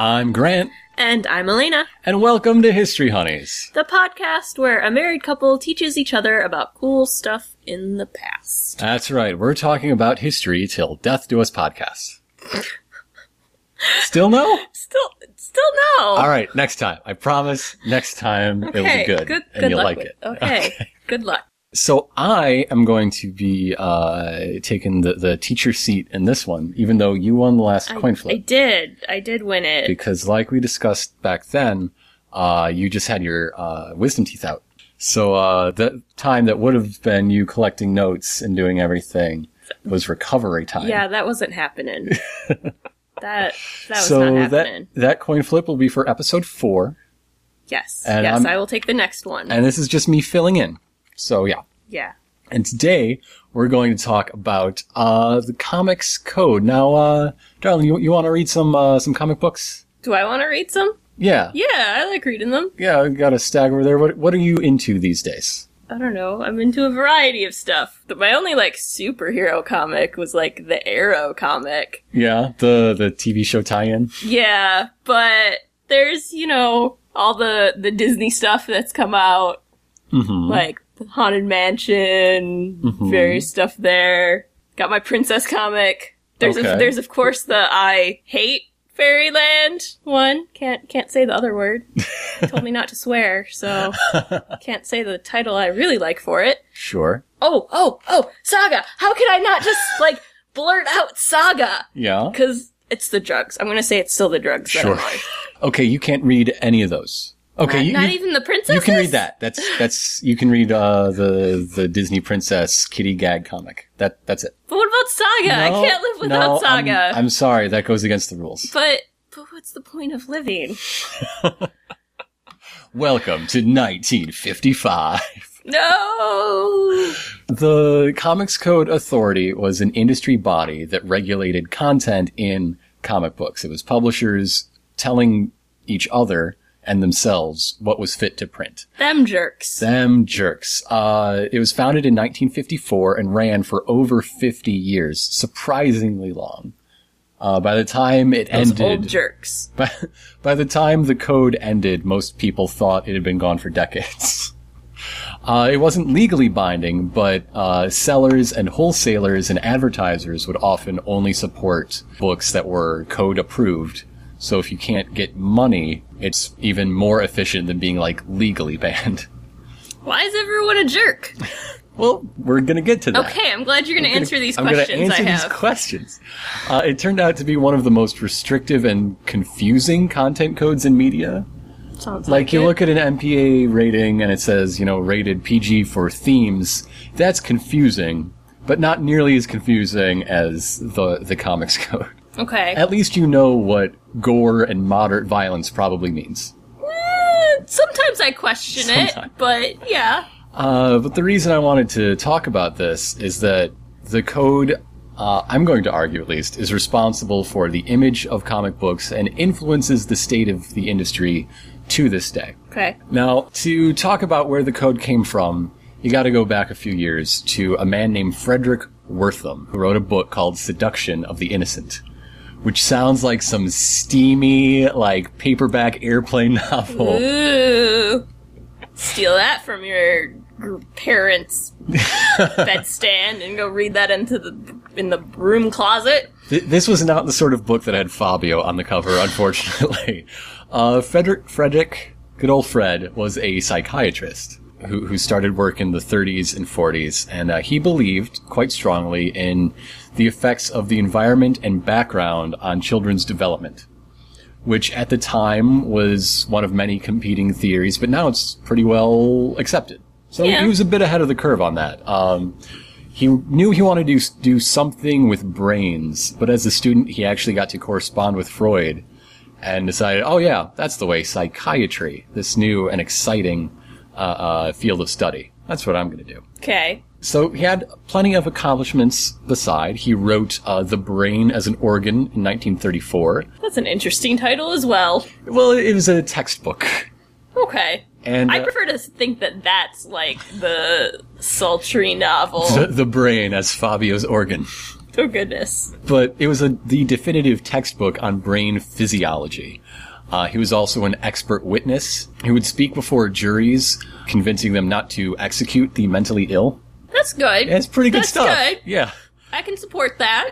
I'm Grant, And I'm Elena, and welcome to History Honeys. the podcast where a married couple teaches each other about cool stuff in the past. That's right, we're talking about history till death do us podcast. Still no? Still, still no. All right, next time. I promise. Next time it'll be good, Good, and good you'll like with- it. Okay. Good luck. So I am going to be uh, taking the, the teacher seat in this one, even though you won the last coin flip. I did. I did win it. because like we discussed back then, uh, you just had your, uh, wisdom teeth out. So, uh, the time that would have been you collecting notes and doing everything was recovery time. Yeah, that wasn't happening. that that was so not that, happening. that coin flip will be for episode four, yes. and yes, I'm- I will take the next one. and this is just me filling in. So yeah. Yeah. And today we're going to talk about, uh, the comics code. Now, uh, darling, you, you want to read some, uh, some comic books? Do I want to read some? Yeah. Yeah, I like reading them. Yeah, I got a stag over there. What, what are you into these days? I don't know. I'm into a variety of stuff. But my only like superhero comic was like the Arrow comic. Yeah, the the TV show tie-in. Yeah, but there's, you know, all the the Disney stuff that's come out, Mm-hmm. like Haunted Mansion, Mhm. various stuff there. Got my princess comic. There's Okay. of, there's of course the I hate Fairyland one. Can't can't say the other word. Told me not to swear, so can't say the title I really like for it. Sure. Oh, oh, oh, Saga! How could I not just like blurt out Saga? Yeah. Because it's the drugs. I'm gonna say it's still the drugs. that Sure. Okay, you can't read any of those. Okay, Not, you, not you, even the princess. you can read that. That's that's you can read uh, the the Disney princess kitty gag comic. That that's it. But what about Saga? I can't live without no, Saga. I'm, I'm sorry, that goes against the rules. But but what's the point of living? Welcome to 1955. No. The Comics Code Authority was an industry body that regulated content in comic books. It was publishers telling each other and themselves what was fit to print. Them jerks. Them jerks. Uh, it was founded in 1954 and ran for over 50 years, surprisingly long. Uh, by the time it Those ended, old jerks. by, by the time the code ended, most people thought it had been gone for decades. Uh, it wasn't legally binding, but uh, sellers and wholesalers and advertisers would often only support books that were code approved. So if you can't get money, it's even more efficient than being like legally banned. Why is everyone a jerk? Well, we're gonna get to that. Okay, I'm glad you're gonna gonna- answer these I'm questions gonna answer I these have. questions. Uh, it turned out to be one of the most restrictive and confusing content codes in media. Sounds Like you it. look at an MPA rating and it says, you know, rated PG for themes. That's confusing, but not nearly as confusing as the the comics code. Okay. At least you know what gore and moderate violence probably means. Eh, sometimes I question it, but yeah. Uh, but the reason I wanted to talk about this is that the code, uh, I'm going to argue at least, is responsible for the image of comic books and influences the state of the industry to this day. Okay. Now, to talk about where the code came from, you gotta go back a few years to a man named Fredric Wertham, who wrote a book called Seduction of the Innocent, which sounds like some steamy, like, paperback airplane novel. Ooh. Steal that from your parents' bedstand and go read that into the in the room closet. Th- this was not the sort of book that had Fabio on the cover, unfortunately. Uh, Frederick, Frederick, good old Fred, was a psychiatrist who, who started work in the 30s and 40s, and uh, he believed quite strongly in the effects of the environment and background on children's development, which at the time was one of many competing theories, but now it's pretty well accepted. So Yeah. he was a bit ahead of the curve on that. Um, he knew he wanted to do, do something with brains, but as a student, he actually got to correspond with Freud and decided, oh yeah, that's the way psychiatry, this new and exciting uh, uh, field of study. That's what I'm going to do. Okay. So he had plenty of accomplishments beside. He wrote uh, The Brain as an Organ in 1934. That's an interesting title as well. Well, it was a textbook. Okay. And I uh, prefer to think that that's like the sultry novel. the, the brain as Fabio's organ. Oh goodness. but it was a, the definitive textbook on brain physiology. Uh, he was also an expert witness. He would speak before juries, convincing them not to execute the mentally ill. That's good. It's pretty good That's stuff. good. Yeah. I can support that.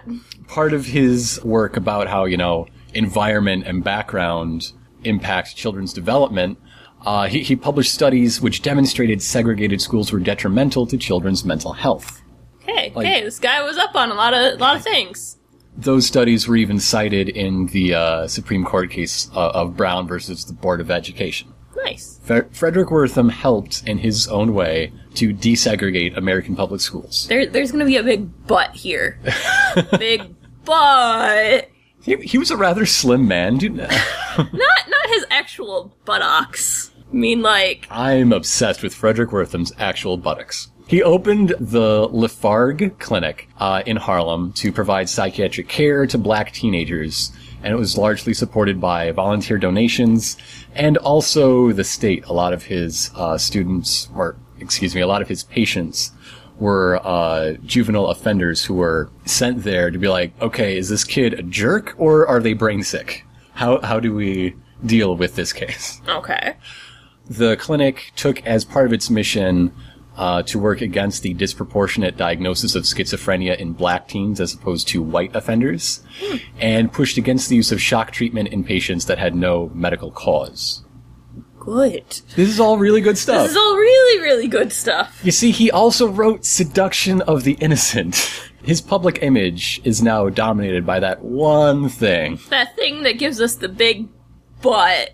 Part of his work about how, you know, environment and background impact children's development, uh, he, he published studies which demonstrated segregated schools were detrimental to children's mental health. Okay, Like- okay, this guy was up on a lot of lot of things. Those studies were even cited in the uh, Supreme Court case uh, of Brown versus the Board of Education. Nice. Fredric Wertham helped in his own way to desegregate American public schools. There, there's gonna be a big butt here. big butt. He, he was a rather slim man. Dude. Not, not his actual buttocks. I mean, like, I'm obsessed with Fredric Wertham's actual buttocks. He opened the Lafargue Clinic uh, in Harlem to provide psychiatric care to black teenagers, and it was largely supported by volunteer donations and also the state. A lot of his uh, students, or excuse me, a lot of his patients were uh, juvenile offenders who were sent there to be like, okay, is this kid a jerk or are they brain sick? How how do we deal with this case? okay. the clinic took as part of its mission uh, to work against the disproportionate diagnosis of schizophrenia in black teens as opposed to white offenders, and pushed against the use of shock treatment in patients that had no medical cause. Good. This is all really good stuff. This is all really, really good stuff. you see, he also wrote Seduction of the Innocent. His public image is now dominated by that one thing. That thing that gives us the big butt.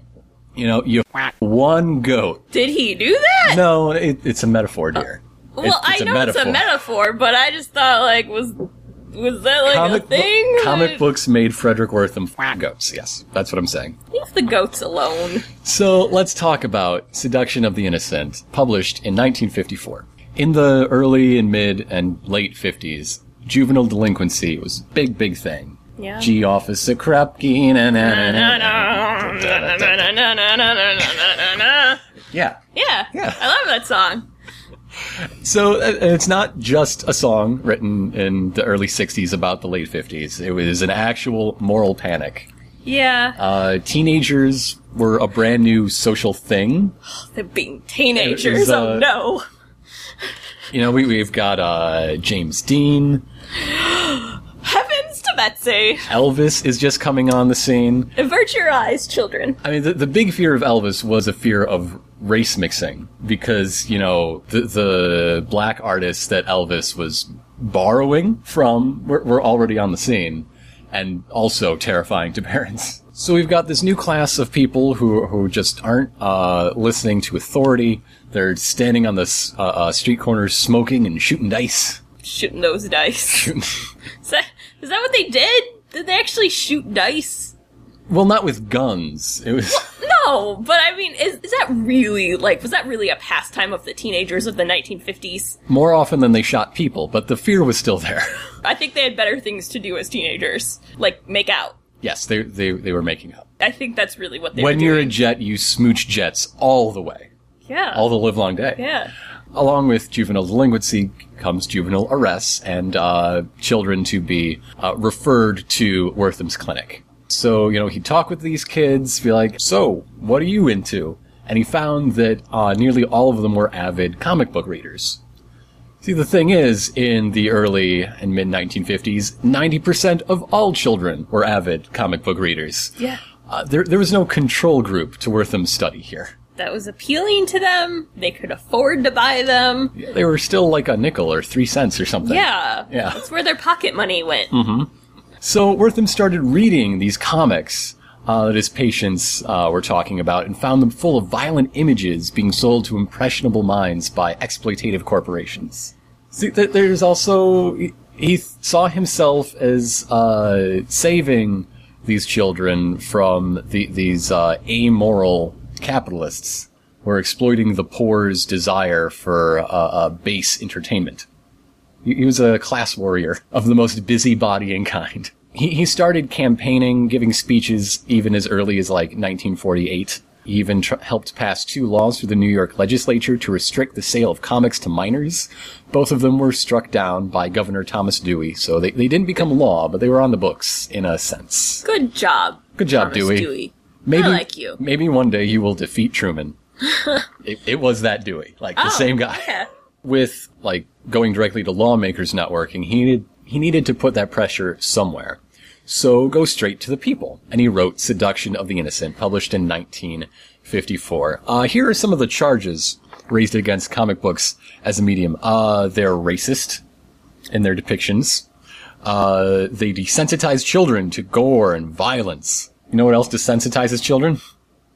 You know, you one goat. Did he do that? No, it, it's a metaphor, uh, dear. well, It's- it's I know it's a metaphor. metaphor, but I just thought, like, was was that like comic, a thing? book- comic books made Fredric Wertham f- goats. Yes, that's what I'm saying. Leave the goats alone. So let's talk about Seduction of the Innocent, published in 1954. In the early and mid and late 50s, juvenile delinquency was a big, big thing. Yeah. G Officer Krupke, na, na, na, na, na. Yeah, Yeah. Yeah. I love that song. So uh, it's not just a song written in the early 60s about the late 50s. It was an actual moral panic. Yeah, Uh, teenagers were a brand new social thing. they're being teenagers. was, oh uh, no. You know, we, we've got uh, James Dean. Betsy. Elvis is just coming on the scene. Avert your eyes, children. I mean, the, the big fear of Elvis was a fear of race mixing because, you know, the, the black artists that Elvis was borrowing from were, were already on the scene and also terrifying to parents. So we've got this new class of people who, who just aren't uh, listening to authority. They're standing on the uh, uh, street corners smoking and shooting dice. Shooting those dice. Is that what they did? Did they actually shoot dice? well, not with guns. It was. No, but I mean, is, is that really, like, was that really a pastime of the teenagers of the 1950s? more often than they shot people, but the fear was still there. I think they had better things to do as teenagers. Like, make out. yes, they, they, they were making up. I think that's really what they did. when were you're a jet, you smooch jets all the way, yeah. all the livelong day. yeah. Along with juvenile delinquency comes juvenile arrests and uh, children to be uh, referred to Wertham's clinic. So, you know, he'd talk with these kids, be like, so, what are you into? And he found that uh, nearly all of them were avid comic book readers. See, the thing is, in the early and mid 1950s, 90% of all children were avid comic book readers. Yeah. Uh, there, there was no control group to Wertham's study here. That was appealing to them. They could afford to buy them. They were still like a nickel or three cents or something. Yeah. Yeah. That's where their pocket money went. So Wertham started reading these comics uh, that his patients uh, were talking about and found them full of violent images being sold to impressionable minds by exploitative corporations. See, th- there's also he, he saw himself as uh, saving these children from the, these uh, amoral capitalists who are exploiting the poor's desire for uh, uh, base entertainment. He was a class warrior of the most busybodying kind. He, he started campaigning, giving speeches even as early as like 1948. He even tr- helped pass two laws through the New York legislature to restrict the sale of comics to minors. Both of them were struck down by Governor Thomas Dewey, so they, they didn't become law, but they were on the books in a sense. Good job. Good job, Thomas Dewey. Maybe, I like you. Maybe one day you will defeat Truman. it, it was that Dewey, like the Oh, same guy. Yeah. With like going directly to lawmakers not working, he needed he needed to put that pressure somewhere. So go straight to the people, and he wrote "Seduction of the Innocent," published in 1954. Uh, here are some of the charges raised against comic books as a medium. Uh, they're racist in their depictions. Uh, they desensitize children to gore and violence. You know what else desensitizes children?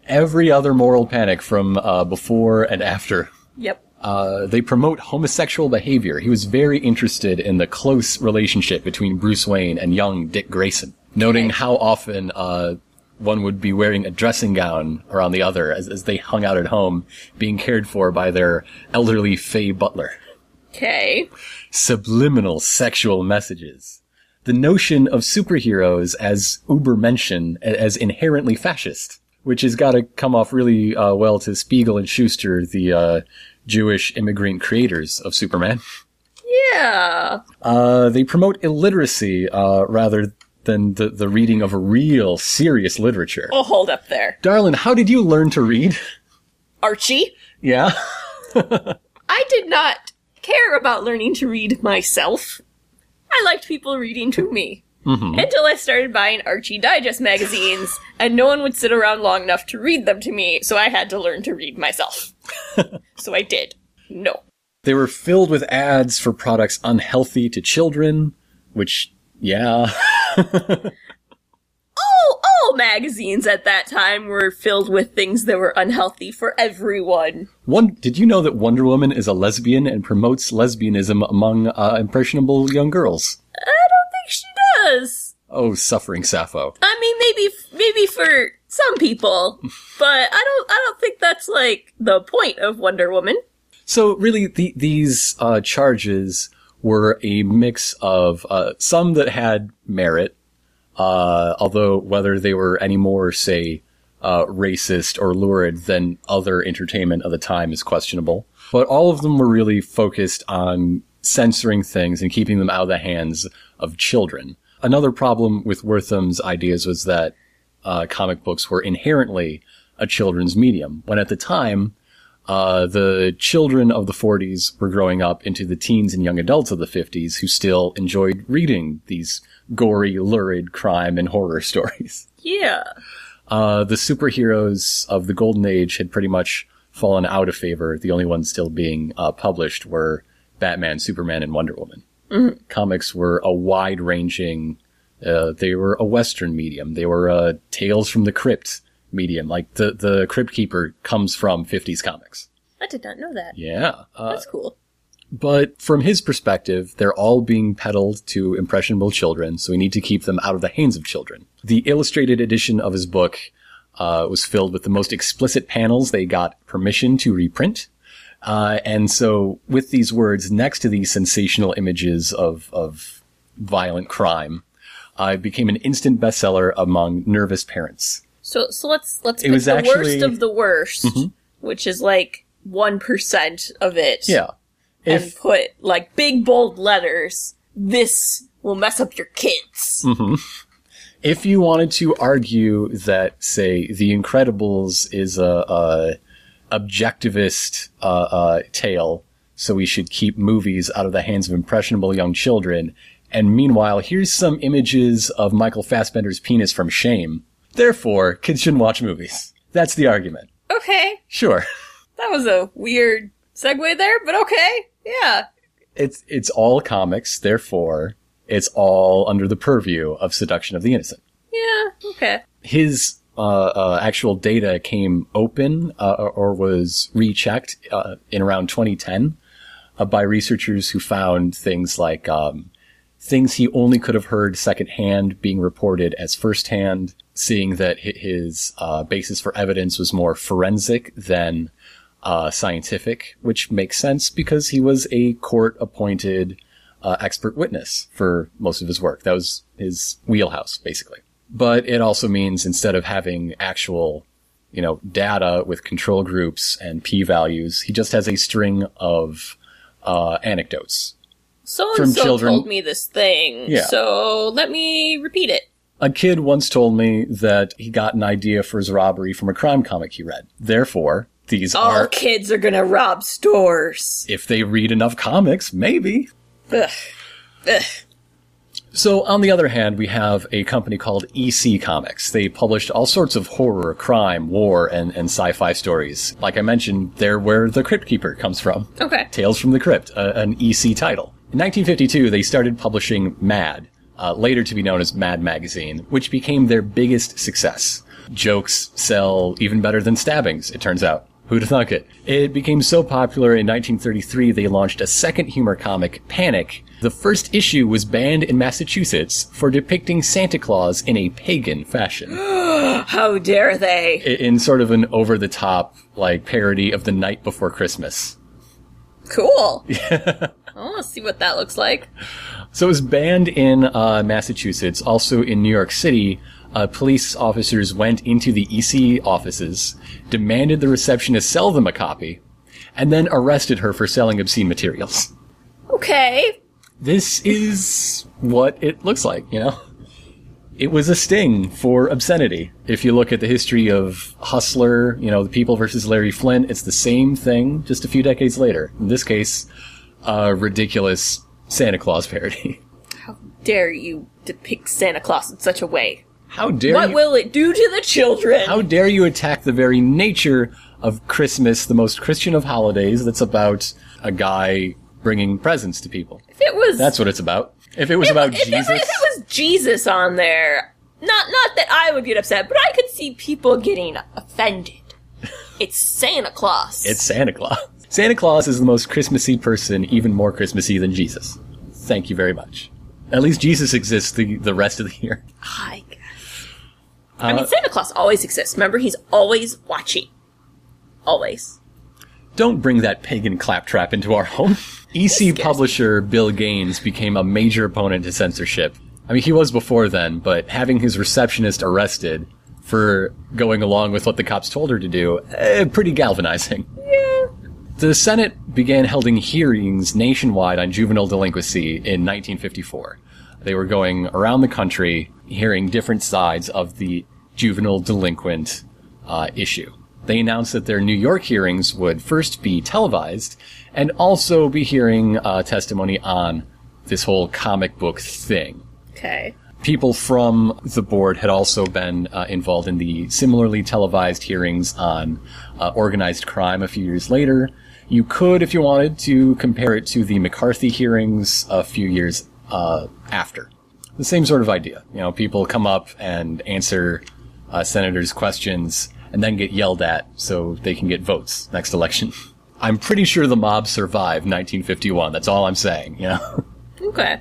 Every other moral panic from uh, before and after. Yep. Uh, they promote homosexual behavior. He was very interested in the close relationship between Bruce Wayne and young Dick Grayson, noting how often uh, one would be wearing a dressing gown around the other as, as they hung out at home, being cared for by their elderly fey butler Okay. subliminal sexual messages. The notion of superheroes as Ubermenschen, as inherently fascist, which has got to come off really uh, well to Siegel and Shuster, the uh, Jewish immigrant creators of Superman. Yeah. Uh, they promote illiteracy uh, rather than the, the reading of real, serious literature. Oh, hold up there. Darlin, how did you learn to read? Archie, Yeah? I did not care about learning to read myself. I liked people reading to me. Mm-hmm. Until I started buying Archie Digest magazines, and no one would sit around long enough to read them to me, so I had to learn to read myself. so I did. No. They were filled with ads for products unhealthy to children, which, yeah. All, all magazines at that time were filled with things that were unhealthy for everyone. One, did you know that Wonder Woman is a lesbian and promotes lesbianism among uh, impressionable young girls? I don't think she does. Oh, suffering Sappho. I mean, maybe, maybe for some people, but I don't, I don't think that's like the point of Wonder Woman. So really, the, these uh, charges were a mix of uh, some that had merit, uh, although whether they were any more, say, uh, racist or lurid than other entertainment of the time is questionable. But all of them were really focused on censoring things and keeping them out of the hands of children. Another problem with Wertham's ideas was that uh, comic books were inherently a children's medium, when at the time, uh, the children of the 40s were growing up into the teens and young adults of the 50s who still enjoyed reading these gory, lurid crime and horror stories. Yeah. Uh, the superheroes of the golden age had pretty much fallen out of favor. The only ones still being uh, published were Batman, Superman, and Wonder Woman. Comics were a wide ranging, uh, they were a Western medium. They were a Tales from the Crypt medium. Like the, the Crypt Keeper comes from 50s comics. I did not know that. Yeah. Uh, That's cool. But from his perspective, they're all being peddled to impressionable children, so we need to keep them out of the hands of children. The illustrated edition of his book uh, was filled with the most explicit panels they got permission to reprint. Uh, and so, with these words next to these sensational images of, of violent crime, uh, it became an instant bestseller among nervous parents. So, so let's let's It pick the actually- worst of the worst, which is like one percent of it. Yeah. And put like big bold letters. This will mess up your kids. if you wanted to argue that, say, The Incredibles is a, a objectivist uh, uh, tale, so we should keep movies out of the hands of impressionable young children, and meanwhile, here's some images of Michael Fassbender's penis from Shame. Therefore, kids shouldn't watch movies. That's the argument. Okay, Sure. that was a weird segue there, but okay, yeah. It's it's all comics, therefore, it's all under the purview of seduction of the innocent. Yeah, okay. his uh, uh, actual data came open uh, or or was rechecked uh, in around 2010 uh, by researchers who found things like um, things he only could have heard secondhand being reported as firsthand, seeing that his uh, basis for evidence was more forensic than uh, scientific, which makes sense because he was a court-appointed uh, expert witness for most of his work. That was his wheelhouse, basically but it also means instead of having actual you know, data with control groups and p-values. He just has a string of uh, anecdotes. So and so told me this thing. Yeah. So let me repeat it. A kid once told me that he got an idea for his robbery from a crime comic he read. Therefore, these All are, kids are gonna rob stores. if they read enough comics, maybe. Ugh. Ugh. So, on the other hand, we have a company called EC Comics. They published all sorts of horror, crime, war, and, and sci-fi stories. Like I mentioned, they're where The Crypt Keeper comes from. Okay. Tales from the Crypt, uh, an EC title. In 1952, they started publishing Mad, uh, later to be known as Mad Magazine, which became their biggest success. Jokes sell even better than stabbings, it turns out. Who'd have thunk it? It became so popular in 1933 they launched a second humor comic, Panic. The first issue was banned in Massachusetts for depicting Santa Claus in a pagan fashion. How dare they? In sort of an over-the-top, like, parody of The Night Before Christmas. Cool. I want to see what that looks like. So it was banned in uh, Massachusetts. Also in New York City, uh, police officers went into the EC offices, demanded the receptionist sell them a copy, and then arrested her for selling obscene materials. Okay. This is what it looks like, you know? It was a sting for obscenity. If you look at the history of Hustler, you know, the People versus Larry Flynt, it's the same thing, just a few decades later. In this case, a ridiculous Santa Claus parody. How dare you depict Santa Claus in such a way? How dare What you? will it do to the children? How dare you attack the very nature of Christmas, the most Christian of holidays, that's about a guy bringing presents to people? if it was That's what it's about. If it was about if, it- Jesus, if it was Jesus on there, not not that I would get upset, but I could see people getting offended. It's Santa Claus. it's Santa Claus. Santa Claus is the most Christmassy person, even more Christmassy than Jesus. Thank you very much. At least Jesus exists the, the rest of the year. I. I mean, Santa Claus always exists. Remember, he's always watching. Always. Don't bring that pagan claptrap into our home. EC publisher Bill Gaines became a major opponent to censorship. I mean, he was before then, but having his receptionist arrested for going along with what the cops told her to do, eh, pretty galvanizing. Yeah. The Senate began holding hearings nationwide on juvenile delinquency in 1954. They were going around the country hearing different sides of the juvenile delinquent uh, issue. They announced that their New York hearings would first be televised and also be hearing uh, testimony on this whole comic book thing. Okay. People from the board had also been uh, involved in the similarly televised hearings on uh, organized crime a few years later. You could, if you wanted, to compare it to the McCarthy hearings a few years uh, after. The same sort of idea. You know, people come up and answer uh, senators' questions and then get yelled at so they can get votes next election. I'm pretty sure the mob survived 1951. That's all I'm saying. You know. Okay.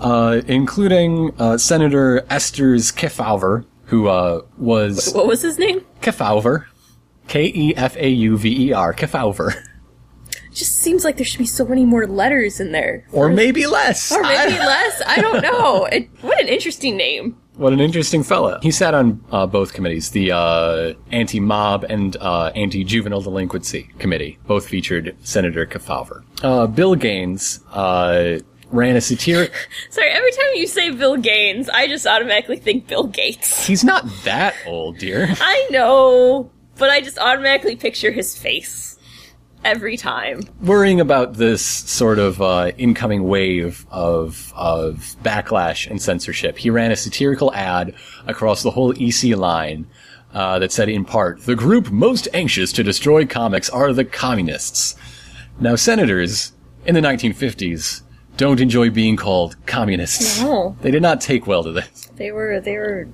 uh, including uh, Senator Estes Kefauver, who uh, was What was his name? Kefauver, K E F A U V E R, Kefauver, just seems like there should be so many more letters in there. or maybe less. Or maybe I- less. I don't know. It, what an interesting name. what an interesting fella. He sat on uh, both committees, the uh, anti-mob and uh, anti-juvenile delinquency committee. Both featured Senator Kefauver. Uh, Bill Gaines uh, ran a satiric. Sorry, every time you say Bill Gaines, I just automatically think Bill Gates. He's not that old, dear. I know, but I just automatically picture his face every time. worrying about this sort of uh, incoming wave of of backlash and censorship, he ran a satirical ad across the whole EC line uh, that said, in part, "The group most anxious to destroy comics are the communists." Now, senators in the 1950s don't enjoy being called communists. No. They did not take well to this. They were they were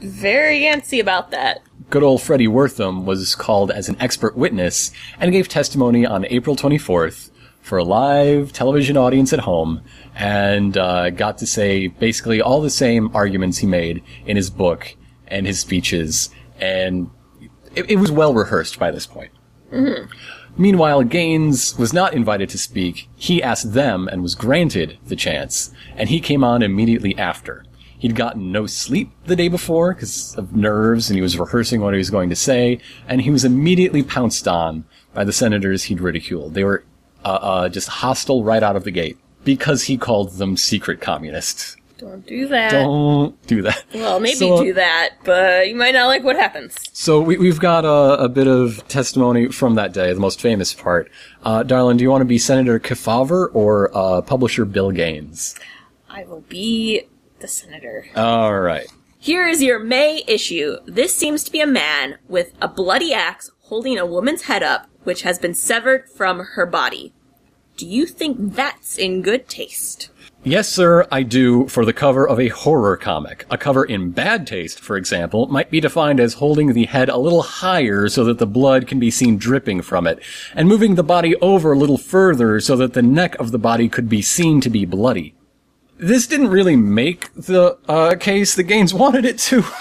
very antsy about that. Good old Freddie Wertham was called as an expert witness and gave testimony on April 24th for a live television audience at home and uh, got to say basically all the same arguments he made in his book and his speeches, and it, it was well rehearsed by this point. Meanwhile, Gaines was not invited to speak. He asked them and was granted the chance, and he came on immediately after. He'd gotten no sleep the day before because of nerves, and he was rehearsing what he was going to say, and he was immediately pounced on by the senators he'd ridiculed. They were uh, uh, just hostile right out of the gate because he called them secret communists. Don't do that. Don't do that. Well, maybe So, uh, do that, but you might not like what happens. So we, we've got a, a bit of testimony from that day, the most famous part. Uh, Darlin, do you want to be Senator Kefauver or uh, publisher Bill Gaines? I will be the senator. All right. Here is your May issue. This seems to be a man with a bloody axe holding a woman's head up, which has been severed from her body. Do you think that's in good taste? Yes, sir, I do for the cover of a horror comic. A cover in bad taste, for example, might be defined as holding the head a little higher so that the blood can be seen dripping from it, and moving the body over a little further so that the neck of the body could be seen to be bloody. This didn't really make the uh, case the Gaines wanted it to.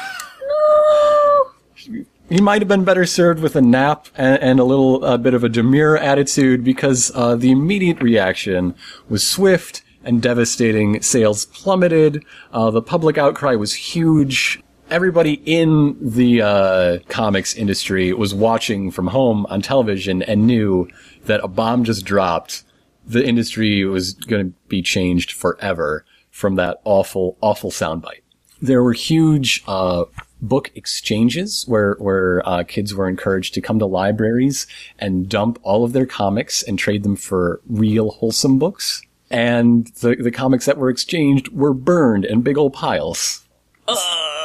No. he might have been better served with a nap and, and a little uh, bit of a demure attitude because uh, the immediate reaction was swift and devastating. Sales plummeted. Uh, the public outcry was huge. Everybody in the uh, comics industry was watching from home on television and knew that a bomb just dropped. The industry was going to be changed forever from that awful, awful soundbite there were huge uh, book exchanges where where uh, kids were encouraged to come to libraries and dump all of their comics and trade them for real wholesome books. And the the comics that were exchanged were burned in big old piles.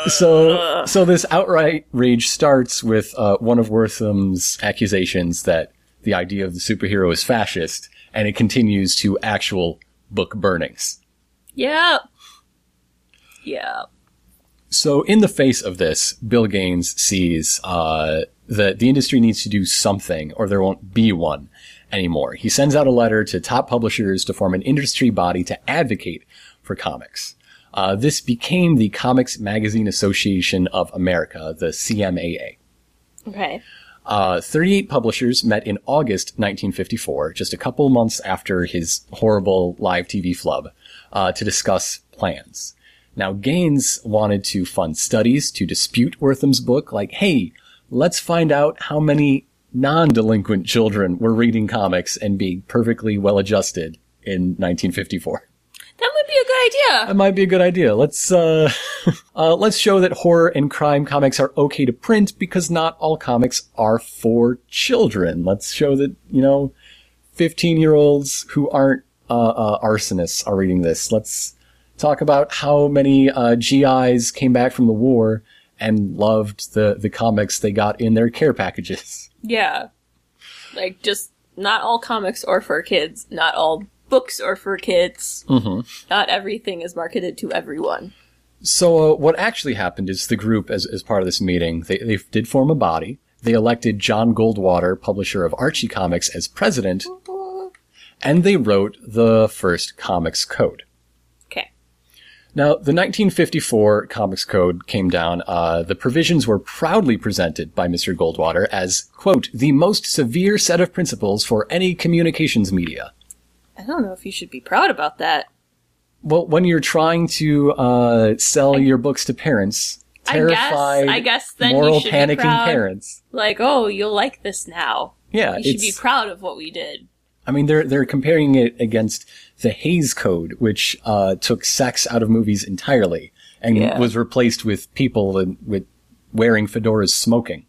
So so this outright rage starts with uh, one of Wertham's accusations that the idea of the superhero is fascist, and it continues to actual book burnings. Yeah. Yeah. So, in the face of this, Bill Gaines sees uh, that the industry needs to do something, or there won't be one anymore. He sends out a letter to top publishers to form an industry body to advocate for comics. Uh, this became the Comics Magazine Association of America, the CMAA. Okay. Uh, 38 publishers met in August 1954, just a couple months after his horrible live TV flub, uh, to discuss plans. Now, Gaines wanted to fund studies to dispute Wertham's book, like, hey, let's find out how many non-delinquent children were reading comics and being perfectly well adjusted in 1954. That would be a good idea. That might be a good idea. Let's uh, uh, let's show that horror and crime comics are okay to print because not all comics are for children. Let's show that you know, fifteen year olds who aren't uh, uh, arsonists are reading this. Let's talk about how many uh, GIs came back from the war and loved the the comics they got in their care packages. Yeah. Like, just not all comics are for kids. Not all books are for kids. Mm-hmm. Not everything is marketed to everyone. So uh, what actually happened is the group, as, as part of this meeting, they, they did form a body. They elected John Goldwater, publisher of Archie Comics, as president, and they wrote the first comics code. Okay. Now, the 1954 Comics Code came down. Uh, the provisions were proudly presented by Mr. Goldwater as, quote, the most severe set of principles for any communications media. I don't know if you should be proud about that. Well, when you're trying to uh, sell your books to parents, I guess- terrified, I guess then you moral panicking parents. Like, oh, you'll like this now. Yeah, You should be proud of what we did. I mean, they're they're comparing it against the Hays Code, which uh, took sex out of movies entirely and Yeah. was replaced with people in, with wearing fedoras smoking.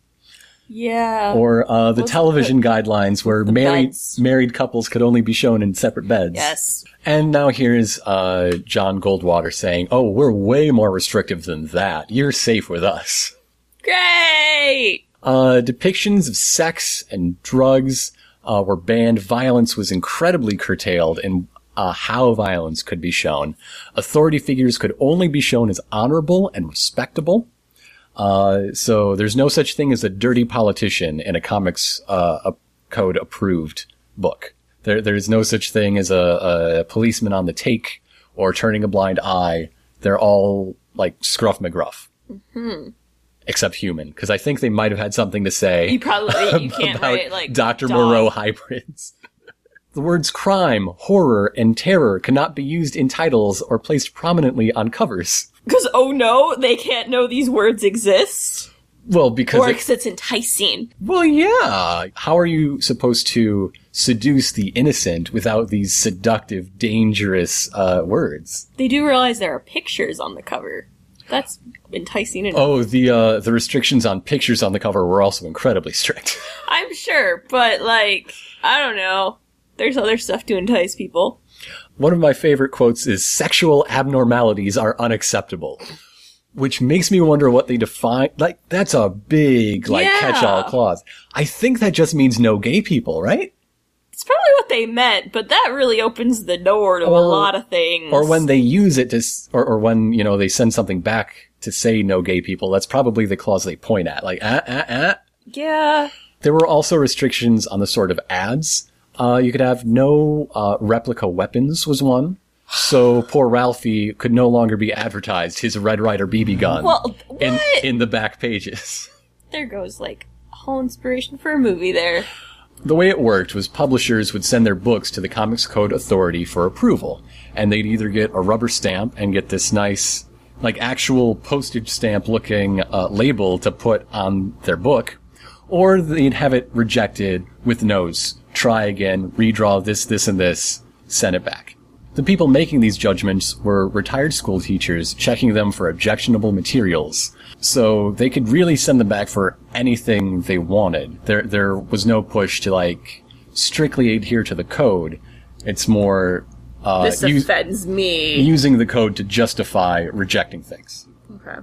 Yeah. or uh, the television guidelines where married beds. married couples could only be shown in separate beds. yes. And now here's uh, John Goldwater saying, "Oh, we're way more restrictive than that. You're safe with us." Great. Uh, depictions of sex and drugs uh, were banned. Violence was incredibly curtailed in uh, how violence could be shown. Authority figures could only be shown as honorable and respectable. Uh, so there's no such thing as a dirty politician in a comics uh, a code approved book. There, there's no such thing as a, a policeman on the take or turning a blind eye. They're all like Scruff McGruff. Except human, because I think they might have had something to say You probably you can't about write like Dr. Moreau hybrids. the words crime, horror, and terror cannot be used in titles or placed prominently on covers. Because, oh no, they can't know these words exist. Well, because Or it- because it's enticing. well, yeah. How are you supposed to seduce the innocent without these seductive, dangerous uh, words? They do realize there are pictures on the cover. That's enticing enough. Oh, the uh, the restrictions on pictures on the cover were also incredibly strict. I'm sure, but like, I don't know. There's other stuff to entice people. One of my favorite quotes is sexual abnormalities are unacceptable. Which makes me wonder what they define. Like, that's a big, like, Yeah. catch-all clause. I think that just means no gay people, right? It's probably what they meant, but that really opens the door to Or- a lot of things. Or when they use it to, or, or when, you know, they send something back to say no gay people, that's probably the clause they point at. Like, ah, ah, ah. Yeah. There were also restrictions on the sort of ads. Uh, you could have no uh, replica weapons was one. So poor Ralphie could no longer be advertised his Red Ryder BB gun Well, in in the back pages. there goes like a whole inspiration for a movie there. The way it worked was publishers would send their books to the Comics Code Authority for approval, and they'd either get a rubber stamp and get this nice, like actual postage stamp looking uh, label to put on their book, or they'd have it rejected with notes. Try again, redraw this, this, and this, send it back. The people making these judgments were retired school teachers checking them for objectionable materials. So they could really send them back for anything they wanted. There, there was no push to like strictly adhere to the code. It's more, uh, This offends me. using the code to justify rejecting things. Okay.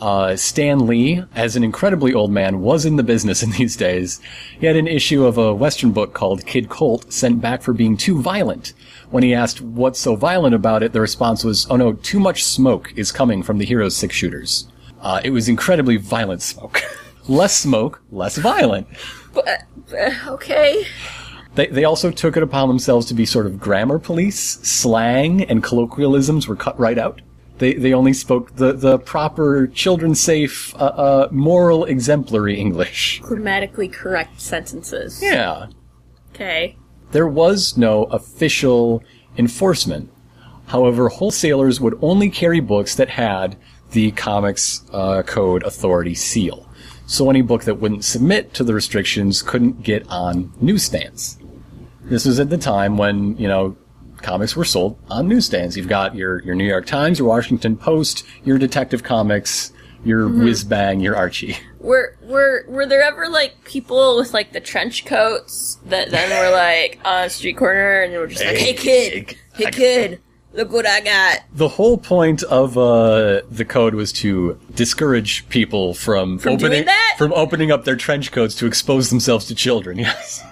Uh, Stan Lee, as an incredibly old man, was in the business in these days. He had an issue of a Western book called Kid Colt sent back for being too violent. When he asked what's so violent about it, the response was, oh no, too much smoke is coming from the hero's six shooters. Uh, it was incredibly violent smoke. less smoke, less violent. But, uh, okay. They, they also took it upon themselves to be sort of grammar police. Slang and colloquialisms were cut right out. They, they only spoke the, the proper children safe, uh, uh, moral exemplary English. Grammatically correct sentences. Yeah. Okay. There was no official enforcement. However, wholesalers would only carry books that had the Comics uh, Code Authority seal. So any book that wouldn't submit to the restrictions couldn't get on newsstands. This was at the time when, you know, comics were sold on newsstands. You've got your, your New York Times, your Washington Post, your Detective Comics, your Whiz Bang, your Archie. Were were were there ever like people with like the trench coats that then were like on a street corner and they were just like, "Hey kid, hey kid, look what I got." The whole point of uh, the code was to discourage people from, From doing opening that? from opening up their trench coats to expose themselves to children. Yes.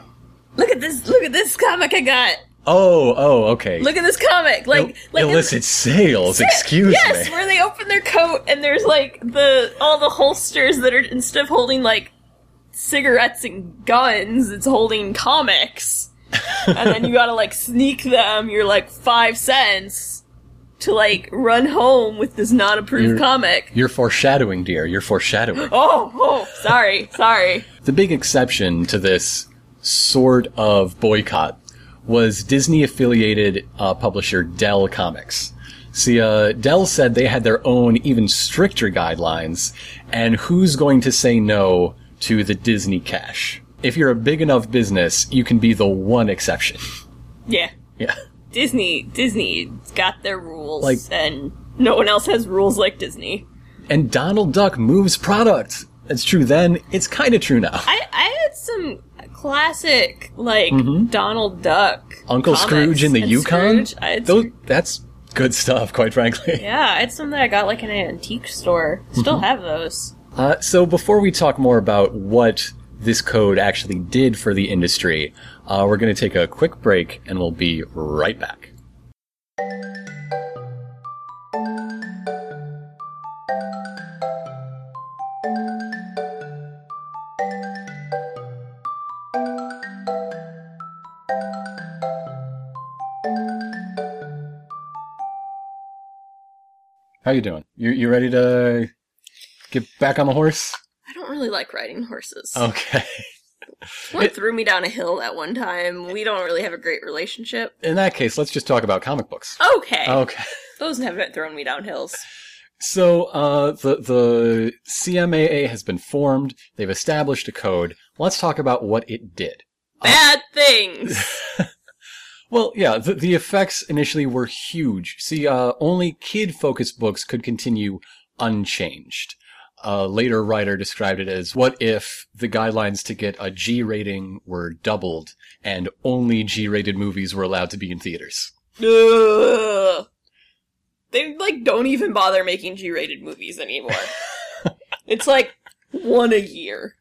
Look at this! Look at this comic I got. Oh, oh, okay. Look at this comic. Like, like illicit sales. Excuse me. yes, me. where they open their coat and there's like the all the holsters that are instead of holding like cigarettes and guns, it's holding comics. and then you gotta like sneak them. You're like five cents to like run home with this non-approved You're- comic. You're foreshadowing, dear. You're foreshadowing. Oh, oh, sorry, sorry. the big exception to this sort of boycott was Disney affiliated uh, publisher Dell Comics. See, uh, Dell said they had their own even stricter guidelines, and who's going to say no to the Disney cash? If you're a big enough business, you can be the one exception. Yeah, Yeah. Disney, Disney's got their rules, Like- and no one else has rules like Disney. And Donald Duck moves product. It's true then, it's kind of true now. I, I had some classic like Donald Duck, Mm-hmm. Uncle Scrooge in the Yukon? Scrooge. Those, that's good stuff, quite frankly. yeah, it's something I got like in an antique store. Still Mm-hmm. have those. Uh, so before we talk more about what this code actually did for the industry, uh, we're going to take a quick break and we'll be right back. How you doing? You you ready to get back on the horse? I don't really like riding horses. Okay. One threw me down a hill that one time. We don't really have a great relationship. In that case, let's just talk about comic books. Okay, Okay. those haven't thrown me down hills. So uh, the the CMAA has been formed. They've established a code. Let's talk about what it did. Bad things. Well, yeah, the, the effects initially were huge. See, uh, only kid-focused books could continue unchanged. A later writer described it as, what if the guidelines to get a G rating were doubled and only G-rated movies were allowed to be in theaters? Ugh. They like don't even bother making G-rated movies anymore. it's like one a year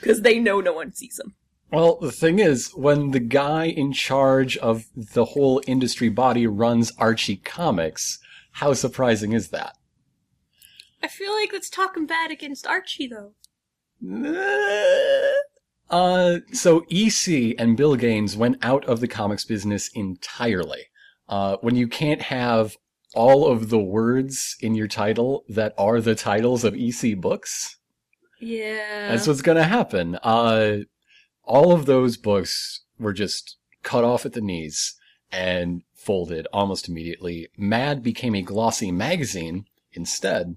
because they know no one sees them. Well, the thing is, when the guy in charge of the whole industry body runs Archie Comics, how surprising is that? I feel like that's talking bad against Archie though. Uh, so EC and Bill Gaines went out of the comics business entirely. Uh, when you can't have all of the words in your title that are the titles of EC books, Yeah. that's what's gonna happen. Uh, all of those books were just cut off at the knees and folded almost immediately. Mad became a glossy magazine instead,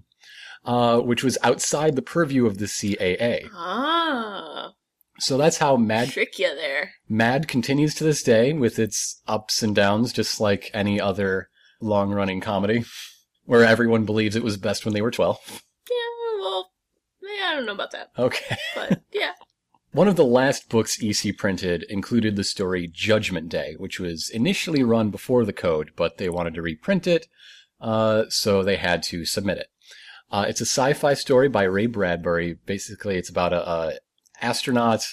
uh, which was outside the purview of the CCA. ah, So that's how Mad trick you there. Mad continues to this day with its ups and downs, just like any other long running comedy, where everyone believes it was best when they were 12. Yeah, well, yeah, I don't know about that, Okay. but yeah. One of the last books EC printed included the story Judgment Day, which was initially run before the code, but they wanted to reprint it, uh, so they had to submit it. Uh, it's a sci-fi story by Ray Bradbury. Basically, it's about a, astronaut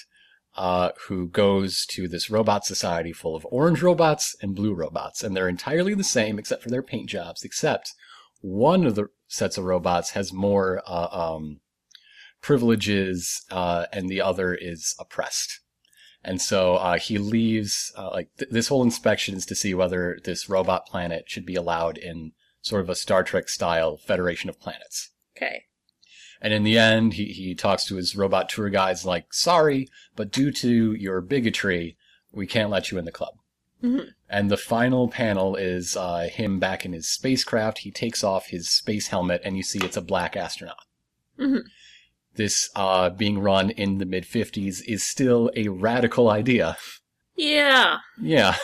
uh, who goes to this robot society full of orange robots and blue robots, and they're entirely the same except for their paint jobs. Except one of the sets of robots has more uh, um, privileges, uh, and the other is oppressed. And so uh, he leaves. Uh, like th- this whole inspection is to see whether this robot planet should be allowed in sort of a Star Trek style Federation of Planets. Okay. And in the end, he, he talks to his robot tour guides like, sorry, but due to your bigotry, we can't let you in the club. Mhm. And the final panel is uh, him back in his spacecraft. He takes off his space helmet, and you see it's a black astronaut. Mhm. This uh, being run in the mid 50s is still a radical idea. Yeah. Yeah.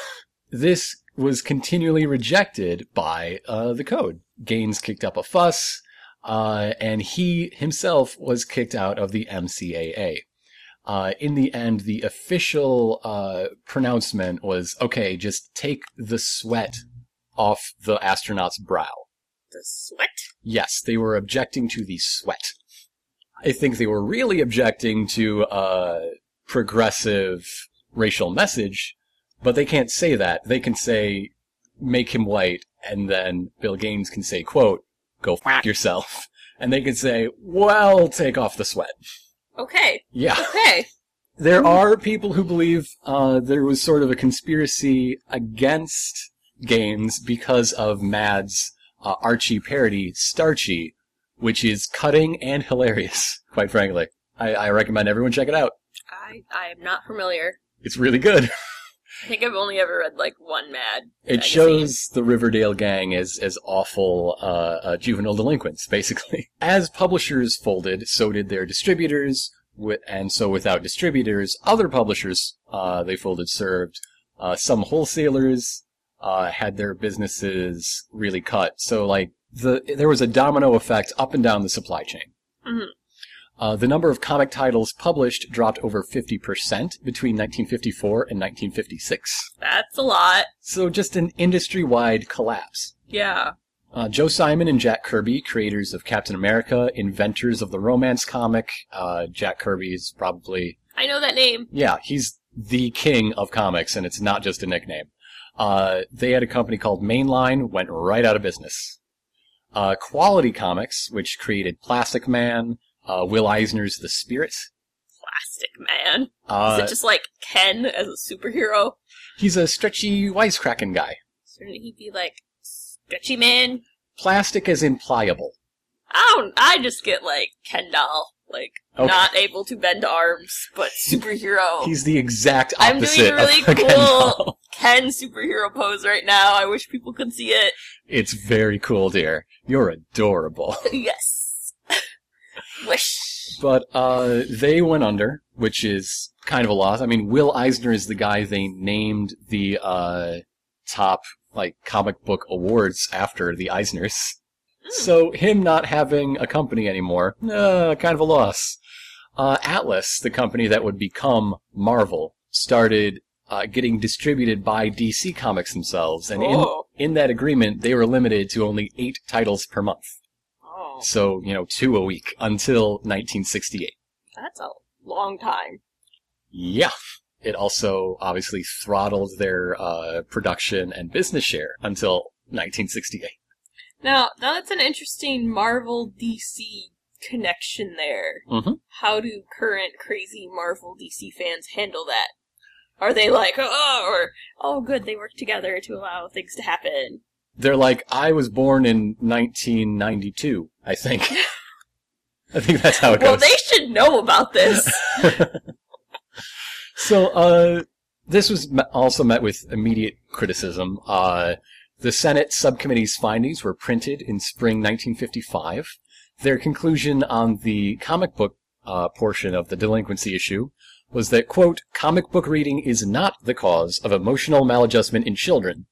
This was continually rejected by uh, the code. Gaines kicked up a fuss, uh, and he himself was kicked out of the MCAA. Uh, in the end, the official uh, pronouncement was okay, just take the sweat off the astronaut's brow. The sweat. Yes, they were objecting to the sweat. I think they were really objecting to a progressive racial message, but they can't say that. They can say, make him white, and then Bill Gaines can say, quote, go f yourself. And they can say, well, take off the sweat. Okay. Yeah. Okay. There are people who believe uh, there was sort of a conspiracy against Gaines because of Mad's uh, Archie parody, Starchy, which is cutting and hilarious, quite frankly. I, I recommend everyone check it out. I I am not familiar. It's really good. I think I've only ever read like one Mad. It magazine. shows the Riverdale gang as as awful uh, uh, juvenile delinquents, basically. As publishers folded, so did their distributors, wi- and so without distributors, other publishers uh, they folded served. Uh, some wholesalers uh, had their businesses really cut. So like the there was a domino effect up and down the supply chain. Mhm. Uh, the number of comic titles published dropped over 50% between 1954 and 1956. That's a lot. So just an industry-wide collapse. Yeah. Uh, Joe Simon and Jack Kirby, creators of Captain America, inventors of the romance comic. Uh, Jack Kirby is probably, I know that name. yeah, he's the king of comics, and it's not just a nickname. Uh, they had a company called Mainline, went right out of business. Uh, Quality Comics, which created Plastic Man, uh, Will Eisner's The Spirit. Plastic Man. Is Uh, it just like Ken as a superhero? he's a stretchy, wisecracking guy. Shouldn't he be like Stretchy Man? Plastic as in pliable. I don't. I just get like Ken doll, like Okay. not able to bend arms, but superhero. He's the exact opposite. I'm doing really a Ken cool doll. 10 superhero pose right now. I wish people could see it. It's very cool, dear. You're adorable. yes. wish. But uh, they went under, which is kind of a loss. I mean, Will Eisner is the guy they named the uh, top like comic book awards after the Eisners. So him not having a company anymore, uh, kind of a loss. Uh, Atlas, the company that would become Marvel, started uh, getting distributed by DC Comics themselves, and in Oh. in that agreement, they were limited to only eight titles per month. Oh, So you know, two a week until 1968. that's a long time. Yeah. It also obviously throttled their uh, production and business share until 1968. Now, now that's an interesting Marvel DC connection there. Mhm. How do current crazy Marvel DC fans handle that? Are they like, oh, or, oh, good, they work together to allow things to happen? They're like, I was born in 1992, I think. I think that's how it Well, goes. Well, they should know about this. So, uh, this was also met with immediate criticism. Uh, the Senate subcommittee's findings were printed in spring 1955. Their conclusion on the comic book uh, portion of the delinquency issue was that, quote, comic book reading is not the cause of emotional maladjustment in children.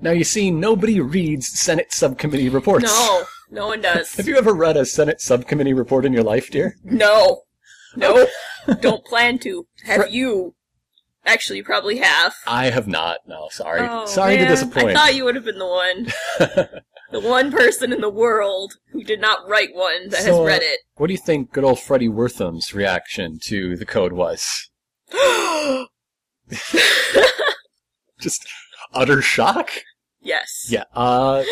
Now, you see, nobody reads Senate subcommittee reports. no, no one does. Have you ever read a Senate subcommittee report in your life, dear? No. No. Don't plan to. Have you? Actually, you probably have. I have not. No, sorry. Oh, sorry to disappoint. I thought you would have been the one. the one person in the world who did not write one that So, has read it. What do you think good old Freddie Wertham's reaction to the code was? Just utter shock? Yes. Yeah. Uh,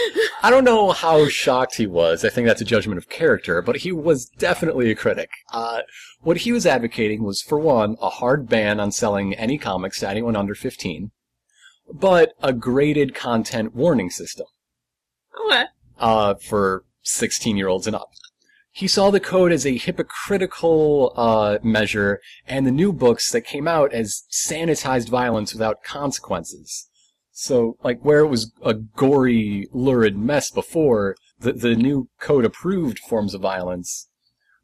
I don't know how shocked he was. I think that's a judgment of character, but he was definitely a critic. Uh, what he was advocating was, for one, a hard ban on selling any comics to anyone under 15, but a graded content warning system. Okay. uh, for 16 year olds and up. He saw the code as a hypocritical uh, measure and the new books that came out as sanitized violence without consequences. So, like, where it was a gory, lurid mess before, the, the new code approved forms of violence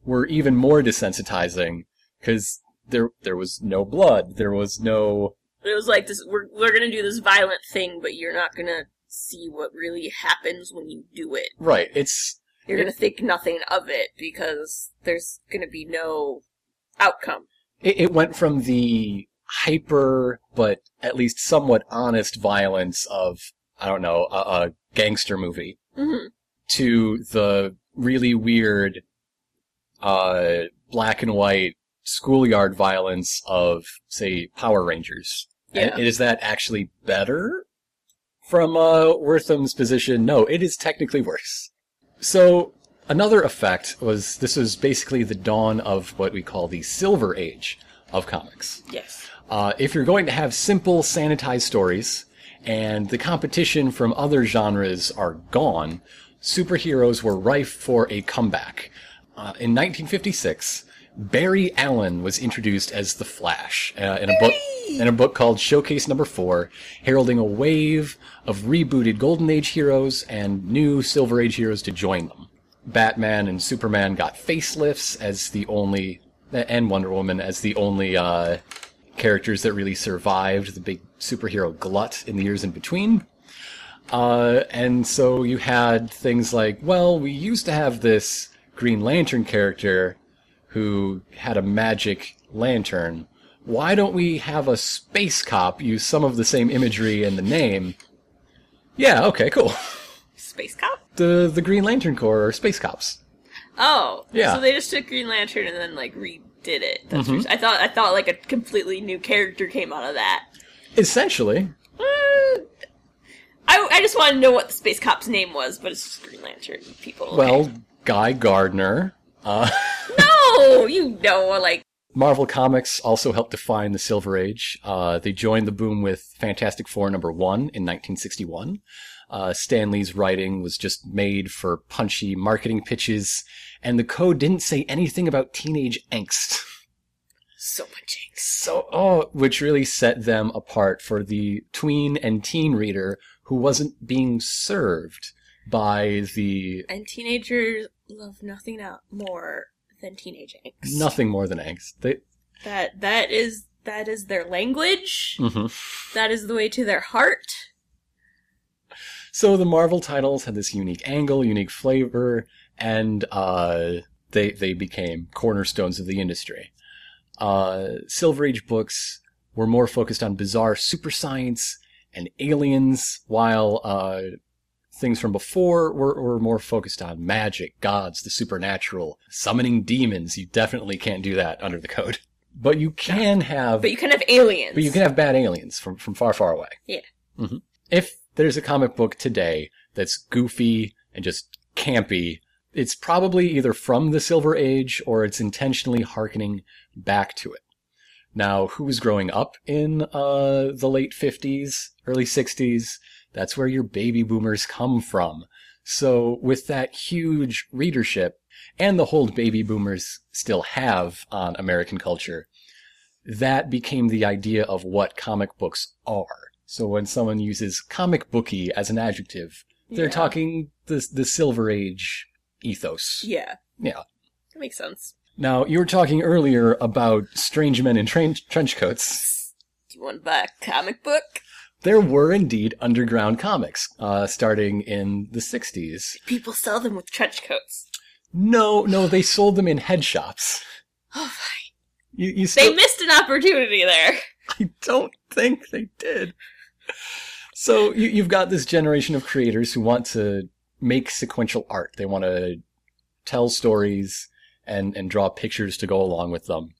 were even more desensitizing because there, there was no blood, there was no It was like this. We're we're gonna do this violent thing, but you're not gonna see what really happens when you do it. right. It's You're gonna think nothing of it because there's gonna be no outcome. it, it went from the hyper but at least somewhat honest violence of I don't know a, a gangster movie hmm to the really weird uh, black and white schoolyard violence of say Power Rangers. And is that actually better? From uh, Wertham's position, no, it is technically worse. So another effect was this was basically the dawn of what we call the Silver Age of comics. Yes. Uh, if you're going to have simple, sanitized stories, and the competition from other genres are gone, superheroes were rife for a comeback. Uh, in 1956, Barry Allen was introduced as the Flash uh, in a book in a book called Showcase Number Four, heralding a wave of rebooted Golden Age heroes and new Silver Age heroes to join them. Batman and Superman got facelifts as the only, and Wonder Woman as the only uh, characters that really survived the big superhero glut in the years in between. Uh, and so you had things like, well, we used to have this Green Lantern character who had a magic lantern. Why don't we have a space cop use some of the same imagery and the name? Yeah, okay, cool. Space cop. The the Green Lantern Corps are space cops. Oh. Yeah. So they just took Green Lantern and then like redid it. That's Mhm. what- I thought. I thought like a completely new character came out of that. Essentially, Uh, I, I just wanted to know what the space cop's name was, but it's just Green Lantern people. okay. well, Guy Gardner. Uh, no, you know, like Marvel Comics also helped define the Silver Age. Uh, they joined the boom with Fantastic Four number one in 1961. Uh, Stan Lee's writing was just made for punchy marketing pitches, and the code didn't say anything about teenage angst. So much ink. So, oh, which really set them apart for the tween and teen reader who wasn't being served by the And teenagers love nothing out more than teenage angst. nothing more than angst. They, That that is that is their language. Mhm. That is the way to their heart. So the Marvel titles had this unique angle, unique flavor, and uh, they they became cornerstones of the industry. Uh, Silver Age books were more focused on bizarre super science and aliens, while uh, things from before were, were more focused on magic, gods, the supernatural, summoning demons. You definitely can't do that under the code, but you can have But you can have aliens. but you can have bad aliens from, from far, far away. Yeah. hmm If there's a comic book today that's goofy and just campy, it's probably either from the Silver Age or it's intentionally harkening back to it. Now, who was growing up in uh, the late 50s, early 60s? That's where your baby boomers come from. So, with that huge readership and the hold baby boomers still have on American culture, that became the idea of what comic books are. So when someone uses comic booky as an adjective, they're Yeah. talking the the Silver Age ethos. Yeah. Yeah. That makes sense. Now you were talking earlier about strange men in train- trench coats. Do you want to buy a comic book? There were indeed underground comics, uh, starting in the '60s. People sell them with trench coats. No, no, they sold them in head shops. Oh, fine. You, you They missed an opportunity there. I don't think they did. So you, you've got this generation of creators who want to make sequential art. They want to tell stories and, and draw pictures to go along with them.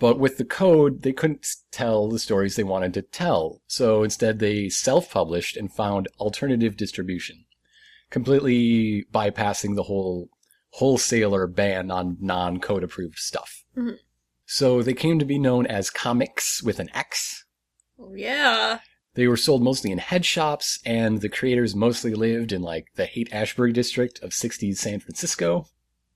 But with the code, they couldn't tell the stories they wanted to tell. So instead they self-published and found alternative distribution, completely bypassing the whole wholesaler ban on non-code approved stuff. Mhm. So they came to be known as comix with an X. Oh, yeah. They were sold mostly in head shops, and the creators mostly lived in like the Haight Ashbury district of 60s San Francisco.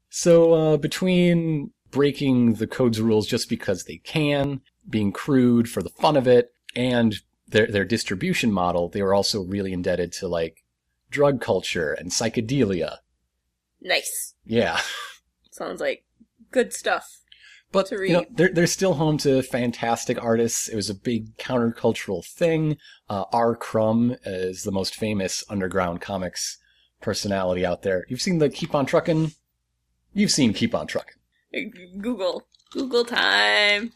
So uh, between breaking the code's rules just because they can, being crude for the fun of it, and their their distribution model, they were also really indebted to like drug culture and psychedelia. Nice. Yeah. Sounds like good stuff. But you know, they're they're still home to fantastic artists. It was a big countercultural thing. Uh, R. Crumb is the most famous underground comics personality out there. You've seen the Keep on Truckin'. You've seen Keep on Truckin'. Google. Google time.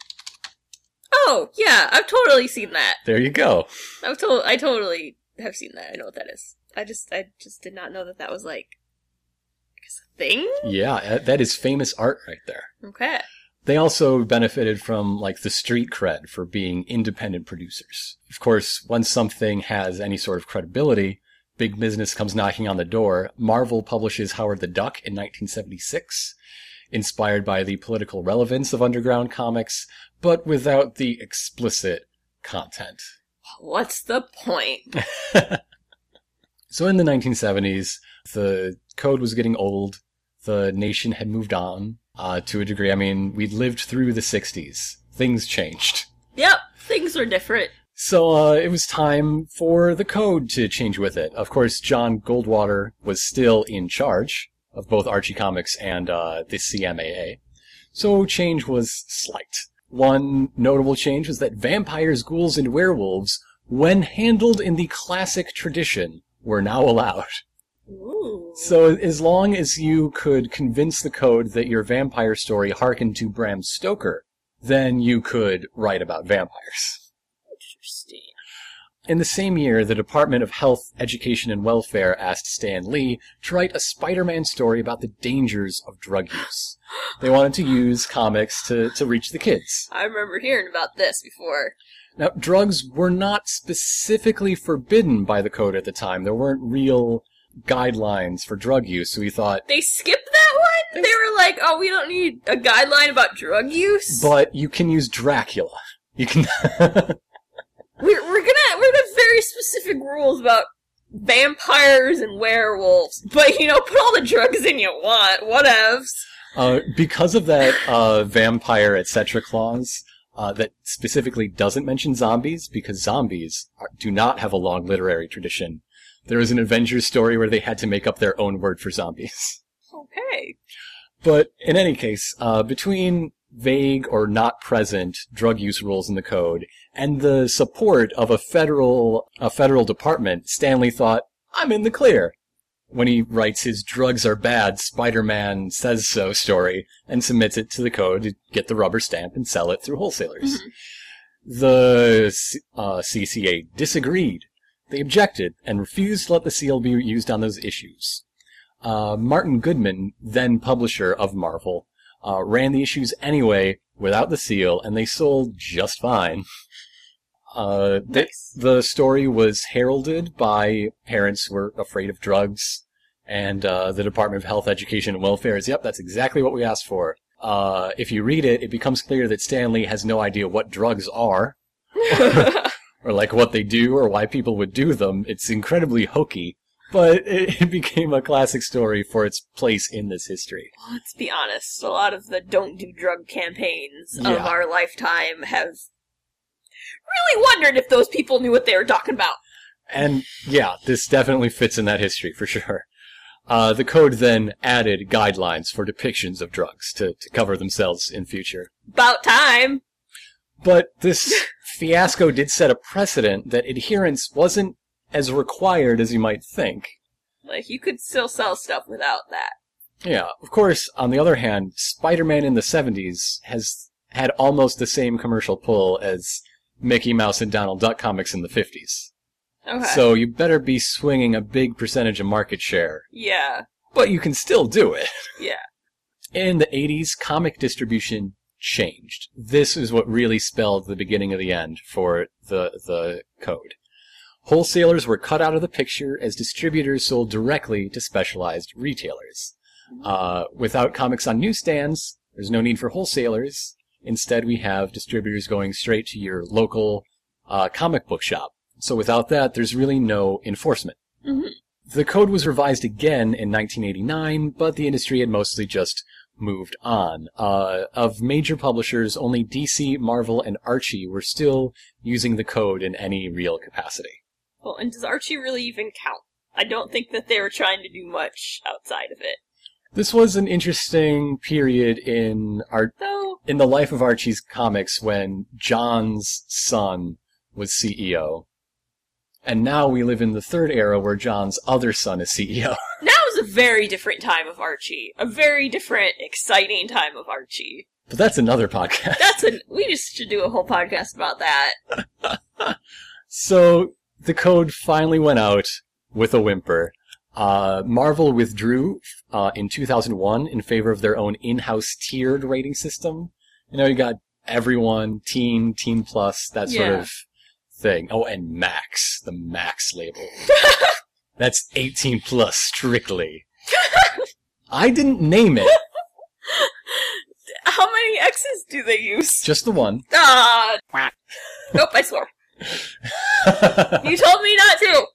Oh, yeah, I've totally seen that. There you go. I've to- I totally have seen that. I know what that is. I just I just did not know that that was like I guess a thing. Yeah, uh, that is famous art right there. Okay. They also benefited from like the street cred for being independent producers. Of course, once something has any sort of credibility, big business comes knocking on the door. Marvel publishes Howard the Duck in 1976, inspired by the political relevance of underground comics, but without the explicit content. What's the point? So in the 1970s, the code was getting old. The nation had moved on uh, to a degree. I mean, we'd lived through the 60s. Things changed. Yep, things were different. So uh, it was time for the code to change with it. Of course, John Goldwater was still in charge of both Archie Comics and uh, the CMAA. So change was slight. One notable change was that vampires, ghouls, and werewolves, when handled in the classic tradition, were now allowed. Ooh. So as long as you could convince the code that your vampire story harkened to Bram Stoker, then you could write about vampires. Interesting. In the same year, the Department of Health, Education, and Welfare asked Stan Lee to write a Spider-Man story about the dangers of drug use. They wanted to use comics to, to reach the kids. I remember hearing about this before. Now, drugs were not specifically forbidden by the code at the time. There weren't real guidelines for drug use, so we thought, They skipped that one? They were like, oh, we don't need a guideline about drug use? but you can use Dracula. You can, We're, we're gonna, we're gonna have very specific rules about vampires and werewolves. But, you know, put all the drugs in you want. Whatevs. Uh, because of that uh, vampire etc. clause uh, that specifically doesn't mention zombies, because zombies are, do not have a long literary tradition. There was an Avengers story where they had to make up their own word for zombies. Okay. But in any case, uh, between vague or not present drug use rules in the code and the support of a federal a federal department, Stan Lee thought, "I'm in the clear." When he writes his "drugs are bad, Spider-Man says so" story and submits it to the code to get the rubber stamp and sell it through wholesalers. The uh, CCA disagreed. They objected and refused to let the seal be used on those issues. Uh, Martin Goodman, then publisher of Marvel, uh, ran the issues anyway without the seal, and they sold just fine. Uh, the, Nice. the story was heralded by parents who were afraid of drugs, and uh, the Department of Health, Education, and Welfare is, yep, that's exactly what we asked for. Uh, if you read it, it becomes clear that Stan Lee has no idea what drugs are, or like what they do, or why people would do them. It's incredibly hokey, but it, it became a classic story for its place in this history. Let's be honest, a lot of the don't do drug campaigns of Yeah. our lifetime have really wondered if those people knew what they were talking about. And yeah, this definitely fits in that history for sure. Uh, the code then added guidelines for depictions of drugs to, to cover themselves in future. About time. But this fiasco did set a precedent that adherence wasn't as required as you might think. Like, you could still sell stuff without that. Yeah, of course, on the other hand, Spider-Man in the 70s has had almost the same commercial pull as Mickey Mouse and Donald Duck comics in the 50s. Okay. So you better be swinging a big percentage of market share. yeah. But you can still do it. Yeah. In the 80s, comic distribution changed. This is what really spelled the beginning of the end for the, the code. Wholesalers were cut out of the picture as distributors sold directly to specialized retailers. Uh, without comics on newsstands, there's no need for wholesalers. Instead, we have distributors going straight to your local uh, comic book shop. So without that, there's really no enforcement. Mhm. The code was revised again in 1989, but the industry had mostly just moved on. Uh, of major publishers, only DC, Marvel, and Archie were still using the code in any real capacity. Well, and does Archie really even count? I don't think that they were trying to do much outside of it. This was an interesting period in art Though, in the life of Archie's comics when John's son was CEO. And now we live in the third era where John's other son is CEO. now a very different time of Archie. A very different, exciting time of Archie. But that's another podcast. That's a, we just should do a whole podcast about that. So the code finally went out with a whimper. Uh, Marvel withdrew uh, in 2001 in favor of their own in-house tiered rating system. You know, you got everyone, teen, teen plus, that sort Yeah. of thing. Oh, and Max, the Max label. That's 18 plus strictly. I didn't name it, How many X's do they use? just the one. Ah! nope, I swore. You told me not to!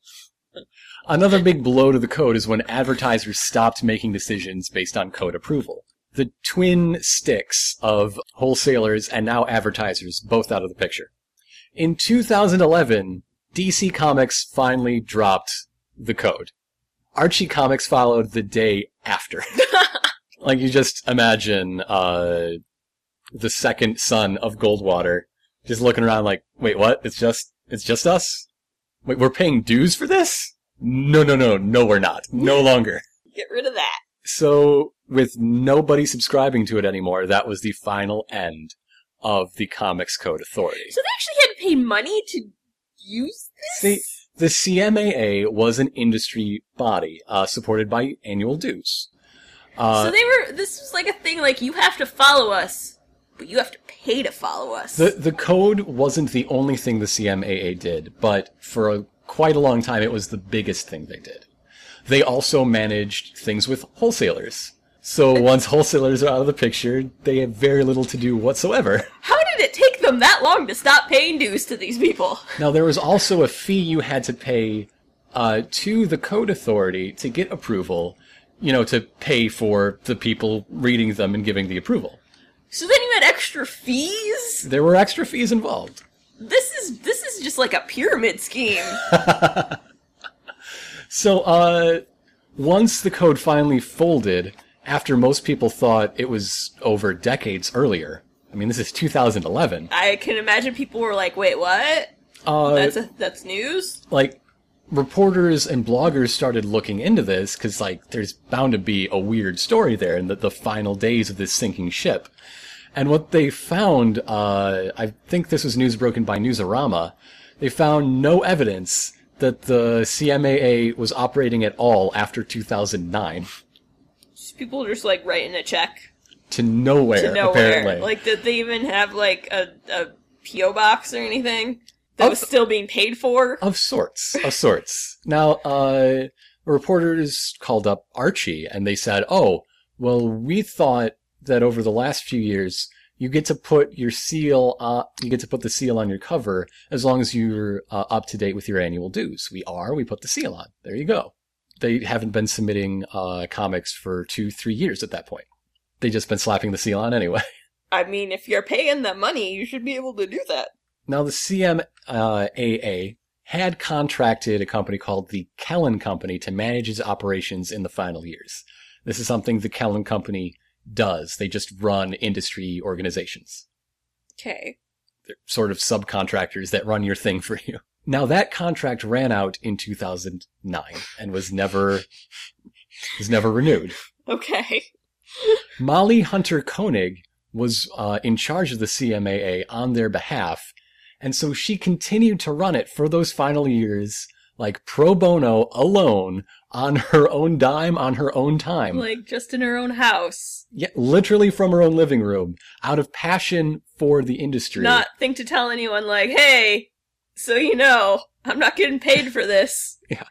Another big blow to the code is when advertisers stopped making decisions based on code approval. The twin sticks of wholesalers and now advertisers both out of the picture. In 2011, DC Comics finally dropped the code. Archie Comics followed the day after. like you just imagine uh, the second son of Goldwater just looking around like, wait, what? It's just it's just us? Wait, we're paying dues for this? No, no, no, no, we're not. No longer. Get rid of that. So, with nobody subscribing to it anymore, that was the final end of the Comics Code Authority. So they actually had to pay money to use See, this? The CMAA was an industry body, uh, supported by annual dues. Uh, so they were, this was like a thing like, you have to follow us, but you have to pay to follow us. The the code wasn't the only thing the CMAA did, but for a, quite a long time it was the biggest thing they did. They also managed things with wholesalers. So once wholesalers are out of the picture, they have very little to do whatsoever. How did it take them that long to stop paying dues to these people? Now there was also a fee you had to pay uh, to the code authority to get approval you know, to pay for the people reading them and giving the approval. So then you had extra fees? There were extra fees involved. This is this is just like a pyramid scheme. So, uh, once the code finally folded, after most people thought it was over decades earlier, I mean, this is 2011, I can imagine people were like, "Wait, what? uh, That's a, that's news." like, reporters and bloggers started looking into this because, like, there's bound to be a weird story there in the, the final days of this sinking ship. And what they found, uh, I think this was news broken by Newsarama, they found no evidence that the CMAA was operating at all after 2009 Just people just like writing a check to nowhere, to nowhere. apparently. Like, did they even have like a, a PO box or anything that Oh. was still being paid for? Of sorts, of sorts. Now, uh, reporters called up Archie and they said, "Oh, well, we thought that over the last few years, you get to put your seal, uh, you get to put the seal on your cover as long as you're uh, up to date with your annual dues. We are. We put the seal on. There you go. They haven't been submitting uh, comics for two, three years at that point. They just been slapping the seal on anyway." I mean, if you're paying them money, you should be able to do that. Now, the CMAA uh, had contracted a company called the Kellen Company to manage its operations in the final years. This is something the Kellen Company does. They just run industry organizations. Okay. They're sort of subcontractors that run your thing for you. Now, that contract ran out in 2009 and was never, was never renewed. Okay. Holly Munter Koenig was uh, in charge of the CMAA on their behalf, and so she continued to run it for those final years, like pro bono, alone, on her own dime, on her own time. Like just in her own house. yeah, literally from her own living room, out of passion for the industry. Not think to tell anyone like, hey, so you know, I'm not getting paid for this. Yeah.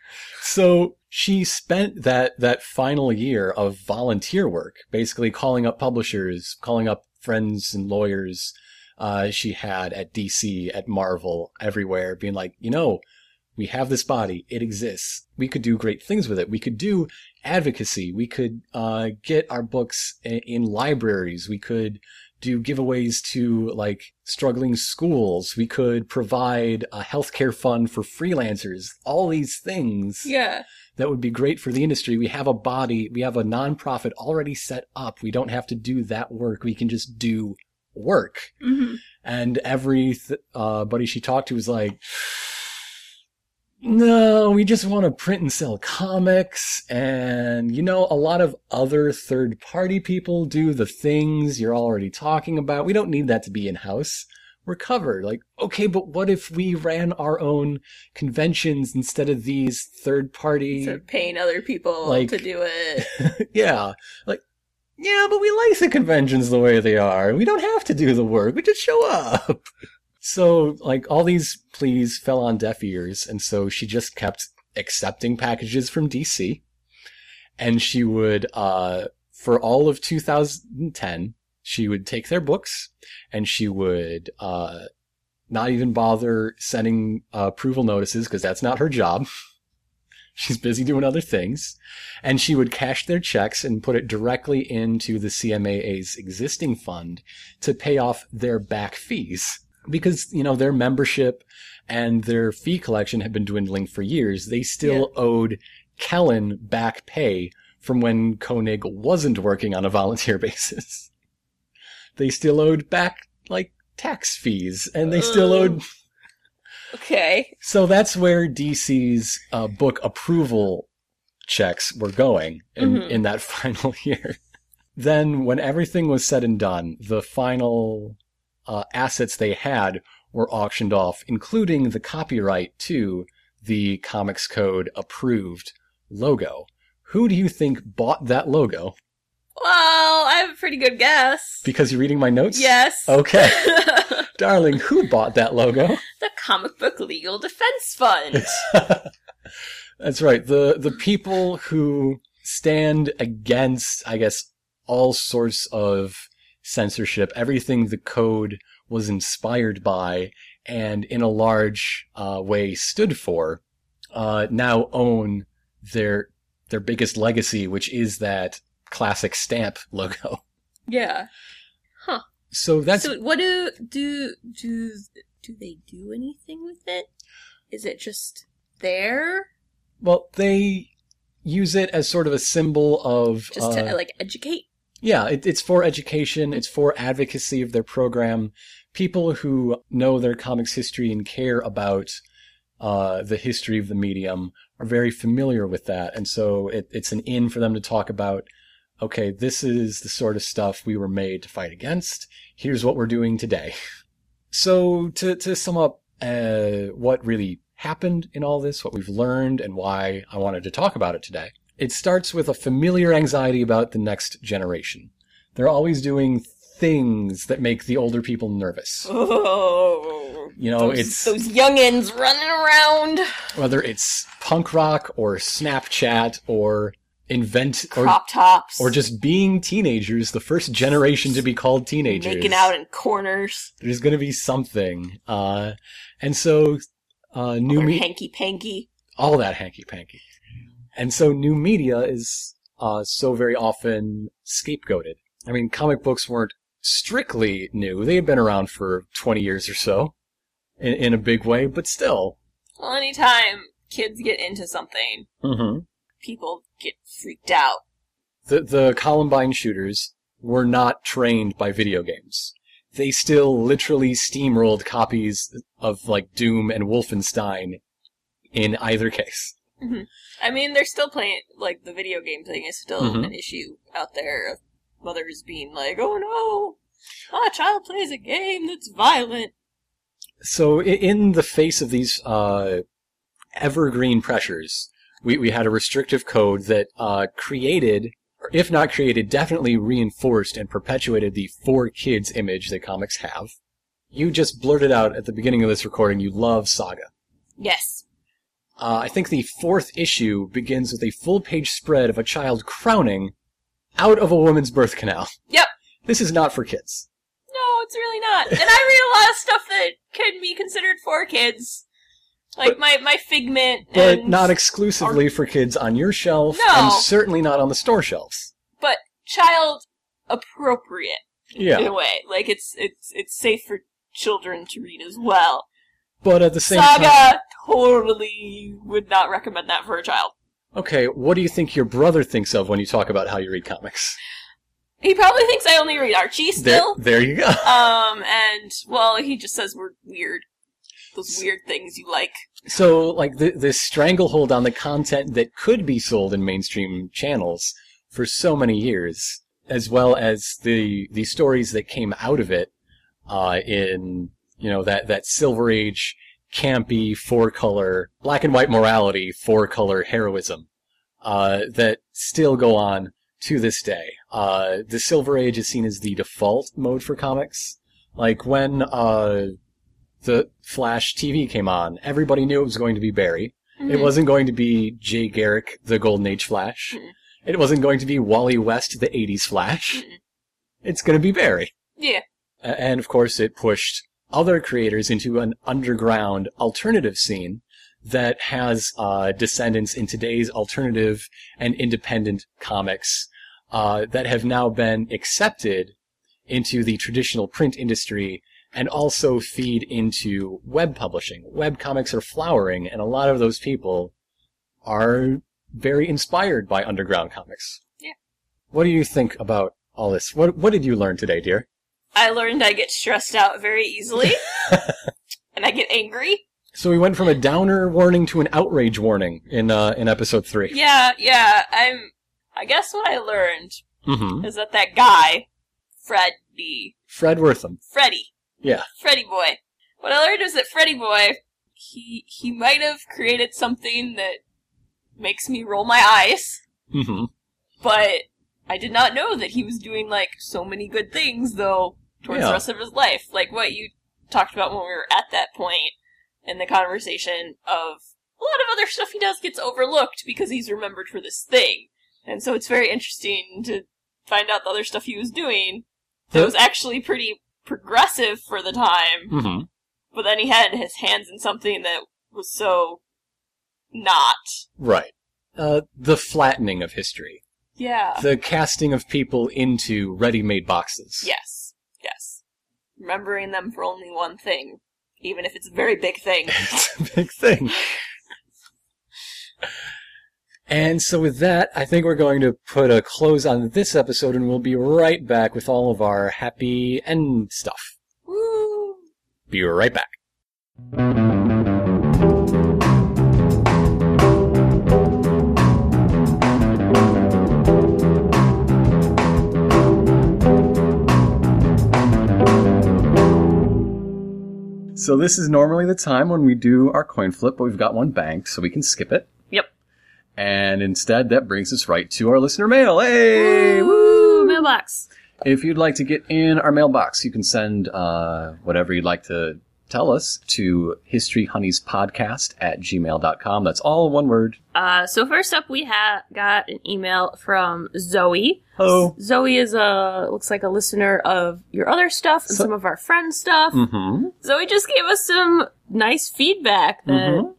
So she spent that that final year of volunteer work, basically calling up publishers, calling up friends and lawyers uh, she had at DC, at Marvel, everywhere, being like, you know, we have this body, it exists. We could do great things with it. We could do advocacy. We could uh, get our books in, in libraries. We could do giveaways to like struggling schools. We could provide a healthcare fund for freelancers. All these things Yeah. That would be great for the industry. We have a body, we have a nonprofit already set up. We don't have to do that work. We can just do work. hmm And every th- uh, buddy she talked to was like, no, we just want to print and sell comics. And, you know, a lot of other third party people do the things you're already talking about. We don't need that to be in house. We're covered. Like, okay, but what if we ran our own conventions instead of these third party? Of paying other people Like- to do it. yeah. Like, yeah, but we like the conventions the way they are. We don't have to do the work. We just show up. So, like, all these pleas fell on deaf ears, and so she just kept accepting packages from DC. And she would, uh, for all of 2010, she would take their books and she would, uh, not even bother sending uh, approval notices because that's not her job. She's busy doing other things and she would cash their checks and put it directly into the CMAA's existing fund to pay off their back fees. Because, you know, their membership and their fee collection had been dwindling for years. They still owed Kellen back pay from when Koenig wasn't working on a volunteer basis. They still owed back, like, tax fees, and they still owed Okay. so that's where DC's uh, book approval checks were going in, Mhm. in that final year. Then, when everything was said and done, the final uh, assets they had were auctioned off, including the copyright to the Comics Code approved logo. Who do you think bought that logo? Well, I have a pretty good guess. Because you're reading my notes? yes. Okay. Darling, who bought that logo? the Comic Book Legal Defense Fund. That's right. The the people who stand against, I guess, all sorts of censorship, everything the code was inspired by, and in a large uh, way stood for, uh, now own their their biggest legacy, which is that classic stamp logo. Yeah. Huh. So that's so what do do do do they do anything with it? Is it just there well, they use it as sort of a symbol of just to uh, like educate? Yeah, it, it's for education. It's for advocacy of their program. People who know their comics history and care about uh, the history of the medium are very familiar with that, and so it, it's an in for them to talk about. Okay, this is the sort of stuff we were made to fight against. Here's what we're doing today. So to to sum up, uh, what really happened in all this, what we've learned, and why I wanted to talk about it today. It starts with a familiar anxiety about the next generation. They're always doing things that make the older people nervous. Oh, You know, those, it's those youngins running around, whether it's punk rock or Snapchat or invent or crop tops, or just being teenagers, the first generation to be called teenagers. making out in corners, There's going to be something. Uh, and so, uh, new or me- hanky panky. all that hanky panky. And so new media is uh, so very often scapegoated. I mean, comic books weren't strictly new. They had been around for 20 years or so in, in a big way, but still. Well, anytime kids get into something, Mm-hmm. people get freaked out. The, the Columbine shooters were not trained by video games. They still literally steamrolled copies of like Doom and Wolfenstein in either case. I mean, they're still playing, like, the video game thing is still Mhm. an issue out there of mothers being like, oh no, my child plays a game that's violent. So in the face of these uh, evergreen pressures, we, we had a restrictive code that uh, created, or if not created, definitely reinforced and perpetuated the for kids image that comics have. You just blurted out at the beginning of this recording you love Saga. Yes. Uh, I think the fourth issue begins with a full page spread of a child crowning out of a woman's birth canal. Yep. This is not for kids. No, it's really not. And I read a lot of stuff that can be considered for kids. Like But- my, my figment But and not exclusively for kids on your shelf, No. and certainly not on the store shelves. but child appropriate yeah. in a way. Like it's it's it's safe for children to read as well. But at the same Saga time, totally would not recommend that for a child. okay, what do you think your brother thinks of when you talk about how you read comics? He probably thinks I only read Archie There, still. there you go. Um, and well, he just says we're weird. Those weird things you like. So, like, th- this stranglehold on the content that could be sold in mainstream channels for so many years, as well as the the stories that came out of it uh, in you know that that Silver Age campy four color black and white morality four color heroism uh, that still go on to this day. Uh, the Silver Age is seen as the default mode for comics. Like when uh, the Flash TV came on, everybody knew it was going to be Barry. It Mhm. wasn't going to be Jay Garrick, the Golden Age Flash. Mhm. It wasn't going to be Wally West, the 80s Flash. Mhm. It's going to be Barry. Yeah. And of course, it pushed other creators into an underground alternative scene that has uh, descendants in today's alternative and independent comics uh, that have now been accepted into the traditional print industry and also feed into web publishing. Web comics are flowering, and a lot of those people are very inspired by underground comics. Yeah. What do you think about all this? What What did you learn today, dear? I learned I get stressed out very easily, and I get angry. So we went from a downer warning to an outrage warning in uh, in episode three. Yeah, yeah. I'm. I guess what I learned Mm-hmm. is that that guy, Fred B. Fred Wertham. Freddy, Yeah. Freddy boy. What I learned is that Freddy boy, he he might have created something that makes me roll my eyes, Mm-hmm. but I did not know that he was doing like so many good things though towards Yeah. the rest of his life. Like what you talked about when we were at that point in the conversation of a lot of other stuff he does gets overlooked because he's remembered for this thing. And so it's very interesting to find out the other stuff he was doing that was actually pretty progressive for the time, Mm-hmm. but then he had his hands in something that was so not. Right. uh, the flattening of history, Yeah. the casting of people into ready-made boxes. yes. Yes. Remembering them for only one thing, even if it's a very big thing. it's a big thing. And so with that, I think we're going to put a close on this episode and we'll be right back with all of our happy end stuff. Woo! Be right back. So this is normally the time when we do our coin flip, but we've got one bank, so we can skip it. And instead, that brings us right to our listener mail. Hey! Woo! Mailbox. If you'd like to get in our mailbox, you can send uh, whatever you'd like to tell us to historyhoneyspodcast at gmail.com. That's all one word. Uh, so first up, we have got an email from Zoe. Hello. Zoe is a looks like a listener of your other stuff and So- some of our friends' stuff. Mm-hmm. Zoe just gave us some nice feedback that Mhm.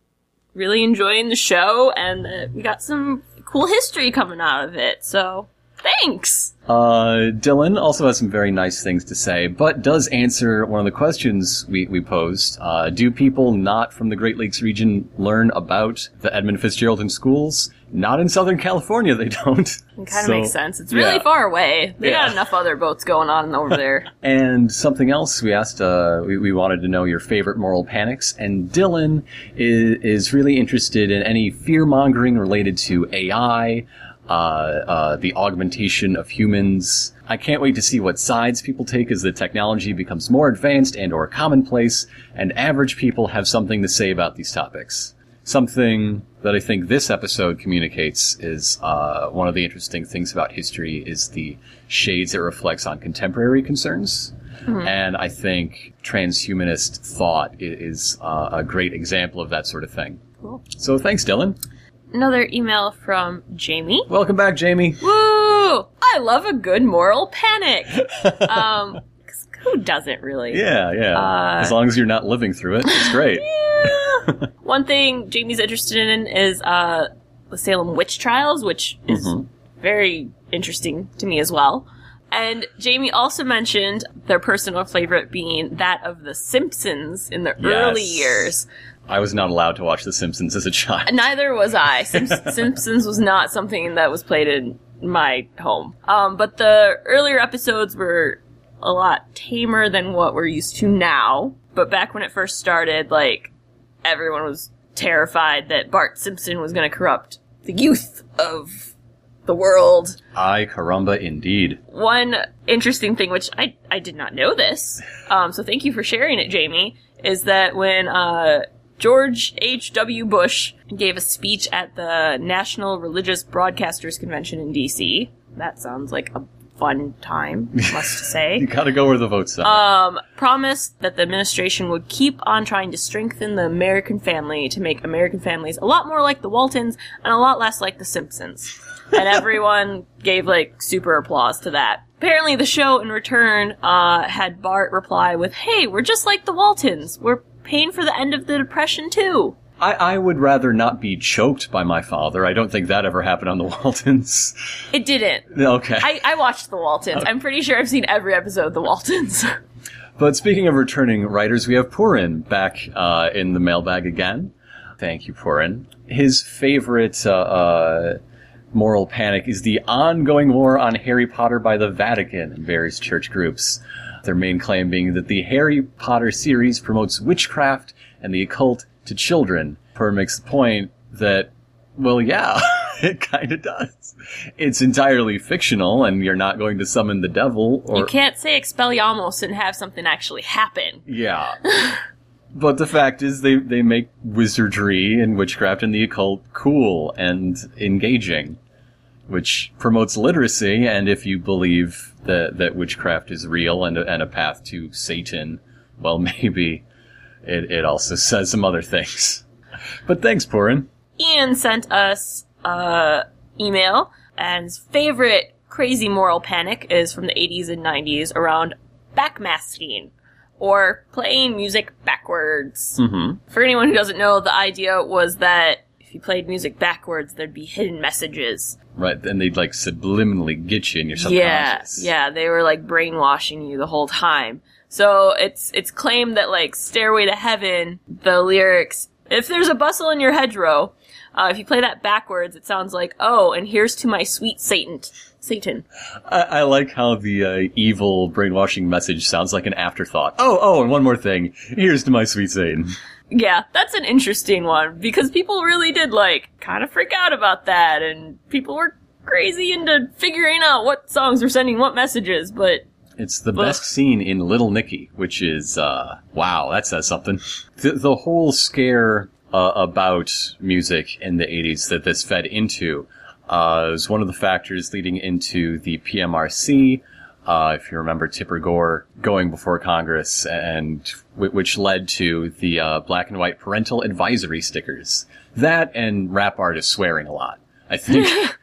Really enjoying the show and that we got some cool history coming out of it. So thanks. Uh, Dylan also has some very nice things to say, but does answer one of the questions we, we posed. Uh, do people not from the Great Lakes region learn about the Edmund Fitzgerald in schools? Not in Southern California, they don't. It kind of So, makes sense. It's really yeah. far away. They Yeah. got enough other boats going on over there. And something else we asked, uh, we, we wanted to know your favorite moral panics, and Dylan is, is really interested in any fear mongering related to AI, uh, uh, the augmentation of humans. I can't wait to see what sides people take as the technology becomes more advanced and or commonplace, and average people have something to say about these topics. Something that I think this episode communicates is uh, one of the interesting things about history is the shades it reflects on contemporary concerns. And I think transhumanist thought is uh, a great example of that sort of thing. Cool. So thanks, Dylan. Another email from Jamie. Welcome back, Jamie. Woo! I love a good moral panic. um, who doesn't really? Yeah, yeah. Uh, as long as you're not living through it, it's great. Yeah. One thing Jamie's interested in is uh, the Salem witch trials, which is Mhm. very interesting to me as well. And Jamie also mentioned their personal favorite being that of The Simpsons in the early years. I was not allowed to watch The Simpsons as a child. Neither was I. Sim- Simpsons was not something that was played in my home. Um, but the earlier episodes were a lot tamer than what we're used to now. But back when it first started, like, everyone was terrified that Bart Simpson was going to corrupt the youth of the world. Ay caramba, indeed. One interesting thing, which I, I did not know this, um, so thank you for sharing it, Jamie, is that when uh, George H.W. Bush gave a speech at the National Religious Broadcasters Convention in D.C., that sounds like a fun time, must say. You gotta go where the votes are. um, promised that the administration would keep on trying to strengthen the American family to make American families a lot more like the Waltons and a lot less like the Simpsons. And everyone gave like super applause to that. Apparently, the show in return uh, had Bart reply with, "Hey, we're just like the Waltons. We're paying for the end of the Depression too." I, I would rather not be choked by my father. I don't think that ever happened on the Waltons. It didn't. okay. I, I watched the Waltons. I'm pretty sure I've seen every episode of the Waltons. But speaking of returning writers, we have Purin back uh, in the mailbag again. Thank you, Purin. His favorite uh, uh, moral panic is the ongoing war on Harry Potter by the Vatican and various church groups. Their main claim being that the Harry Potter series promotes witchcraft and the occult to children. Purin makes the point that, well, yeah, it kind of does. It's entirely fictional, and you're not going to summon the devil or you can't say Expelliarmus and have something actually happen. yeah. but the fact is, they, they make wizardry and witchcraft and the occult cool and engaging, which promotes literacy. And if you believe that, that witchcraft is real and a, and a path to Satan, well, maybe it, it also says some other things. But thanks, Purin. Ian sent us a email, and his favorite crazy moral panic is from the 80s and 90s around backmasking, or playing music backwards. Mm-hmm. For anyone who doesn't know, the idea was that if you played music backwards, there'd be hidden messages. Right, and they'd like subliminally get you in your Yeah, subconscious. yeah, they were like brainwashing you the whole time. So it's it's claimed that like Stairway to Heaven, the lyrics, if there's a bustle in your hedgerow, uh, if you play that backwards, it sounds like, oh, and here's to my sweet Satan. Satan. I, I like how the uh, evil brainwashing message sounds like an afterthought. Oh, oh, and one more thing. Here's to my sweet Satan. Yeah, that's an interesting one because people really did like kind of freak out about that, and people were crazy into figuring out what songs were sending what messages. But It's the best scene in Little Nicky, which is, uh, wow, that says something. The, the whole scare uh, about music in the 80s that this fed into uh, was one of the factors leading into the PMRC. Uh, if you remember Tipper Gore going before Congress, and w- which led to the uh, black and white parental advisory stickers. That and rap artists swearing a lot. I think.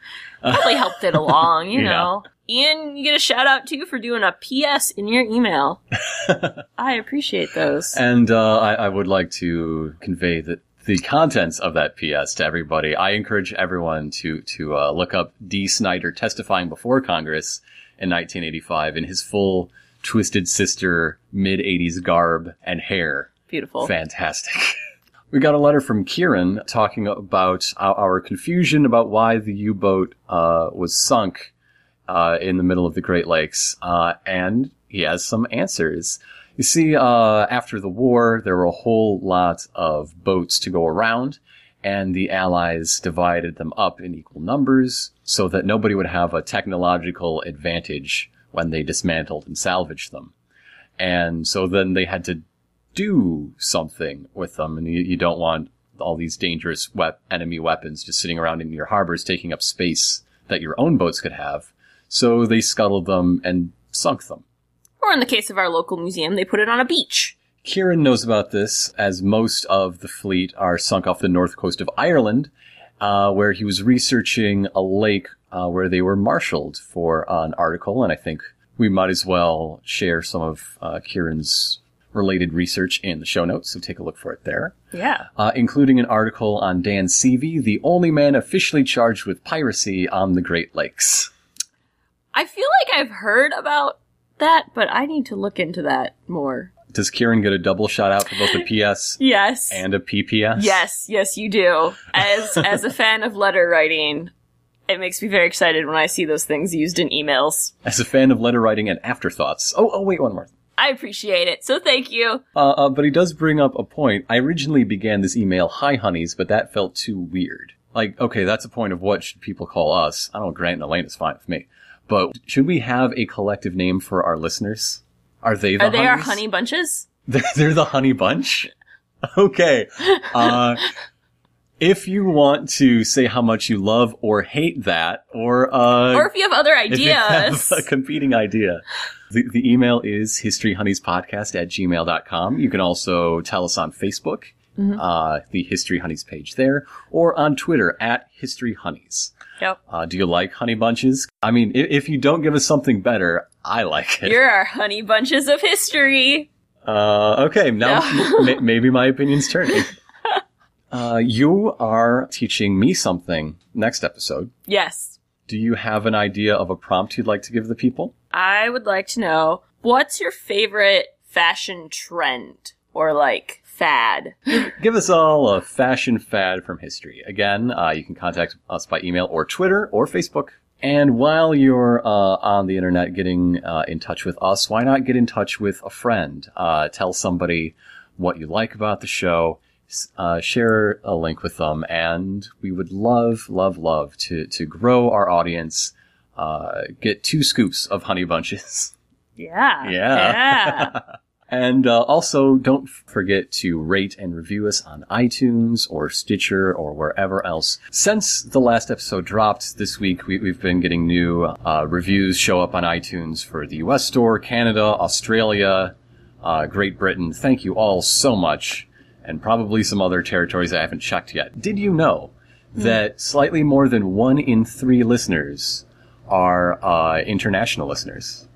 probably helped it along, you Yeah. know. Ian, you get a shout out too for doing a PS in your email. I appreciate those. And uh, I, I would like to convey that the contents of that PS to everybody. I encourage everyone to to uh, look up Dee Snider testifying before Congress in 1985 in his full Twisted Sister mid 80s garb and hair. Beautiful. Fantastic. We got a letter from Kieran talking about our, confusion about why the U-boat uh, was sunk uh, in the middle of the Great Lakes, uh, and he has some answers. You see, uh, after the war, there were a whole lot of boats to go around, and the Allies divided them up in equal numbers so that nobody would have a technological advantage when they dismantled and salvaged them. And so then they had to do something with them, and you, you don't want all these dangerous wep- enemy weapons just sitting around in your harbors taking up space that your own boats could have. So they scuttled them and sunk them. Or in the case of our local museum, they put it on a beach. Kieran knows about this, as most of the fleet are sunk off the north coast of Ireland, uh, where he was researching a lake uh, where they were marshaled for uh, an article, and I think we might as well share some of uh, Kieran's related research in the show notes, so take a look for it there. Yeah. Uh, including an article on Dan Seavey, the only man officially charged with piracy on the Great Lakes. I feel like I've heard about that, but I need to look into that more. Does Kieran get a double shout out for both a PS Yes. and a PPS? Yes, yes, you do. As as a fan of letter writing, it makes me very excited when I see those things used in emails. As a fan of letter writing and afterthoughts. Oh, oh, wait, one more. I appreciate it. So thank you. Uh, uh, but he does bring up a point. I originally began this email, hi honeys, but that felt too weird. Like, okay, that's a point of what should people call us. I don't know, Grant and Elaine is fine with me. But should we have a collective name for our listeners? Are they the Are they our honey bunches? They're, they're the honey bunch? Okay. Uh, if you want to say how much you love or hate that, or, uh, Or if you have other you have ideas. a competing idea. The, the email is historyhoneyspodcast at gmail.com. You can also tell us on Facebook, uh, the History Honeys page there, or on Twitter at History Honeys. Yep. Uh, do you like honey bunches? I mean, if, if you don't give us something better, I like it. You're our honey bunches of history. Uh, okay, now m- maybe my opinion's turning. Uh, you are teaching me something next episode. Yes. Do you have an idea of a prompt you'd like to give the people? I would like to know what's your favorite fashion trend or like fad? Give us all a fashion fad from history. Again, uh, you can contact us by email or Twitter or Facebook. And while you're uh, on the internet getting uh, in touch with us, why not get in touch with a friend? Uh, tell somebody what you like about the show. Uh, share a link with them, and we would love, love, love to to grow our audience. Uh, get two scoops of honey bunches. Yeah. Yeah. Yeah. And uh, also, don't forget to rate and review us on iTunes or Stitcher or wherever else. Since the last episode dropped this week, we, we've been getting new uh, reviews show up on iTunes for the US store, Canada, Australia, uh, Great Britain. Thank you all so much. And probably some other territories I haven't checked yet. Did you know that slightly more than one in three listeners are uh, international listeners?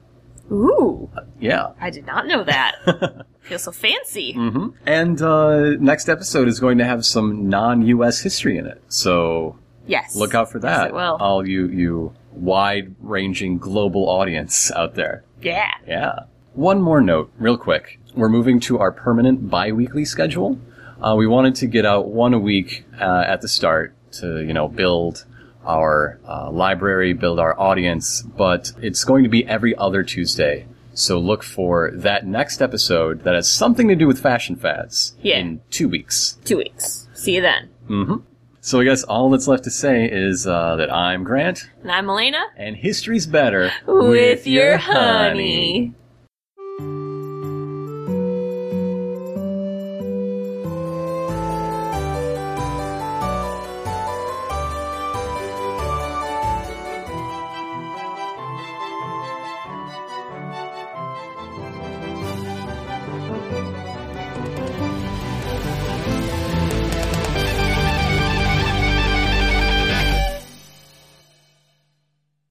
Ooh. Yeah. I did not know that. Feel so fancy. hmm And uh, next episode is going to have some non-U.S. history in it, so Yes. look out for that. it will. All you you wide-ranging global audience out there. Yeah. Yeah. One more note, real quick. We're moving to our permanent bi-weekly schedule. Uh, we wanted to get out one a week uh, at the start to, you know, build our uh, library, build our audience, but it's going to be every other Tuesday. So look for that next episode that has something to do with fashion fads Yeah. in two weeks. Two weeks. See you then. So I guess all that's left to say is uh, that I'm Grant, And I'm Elena. and history's better With, your honey.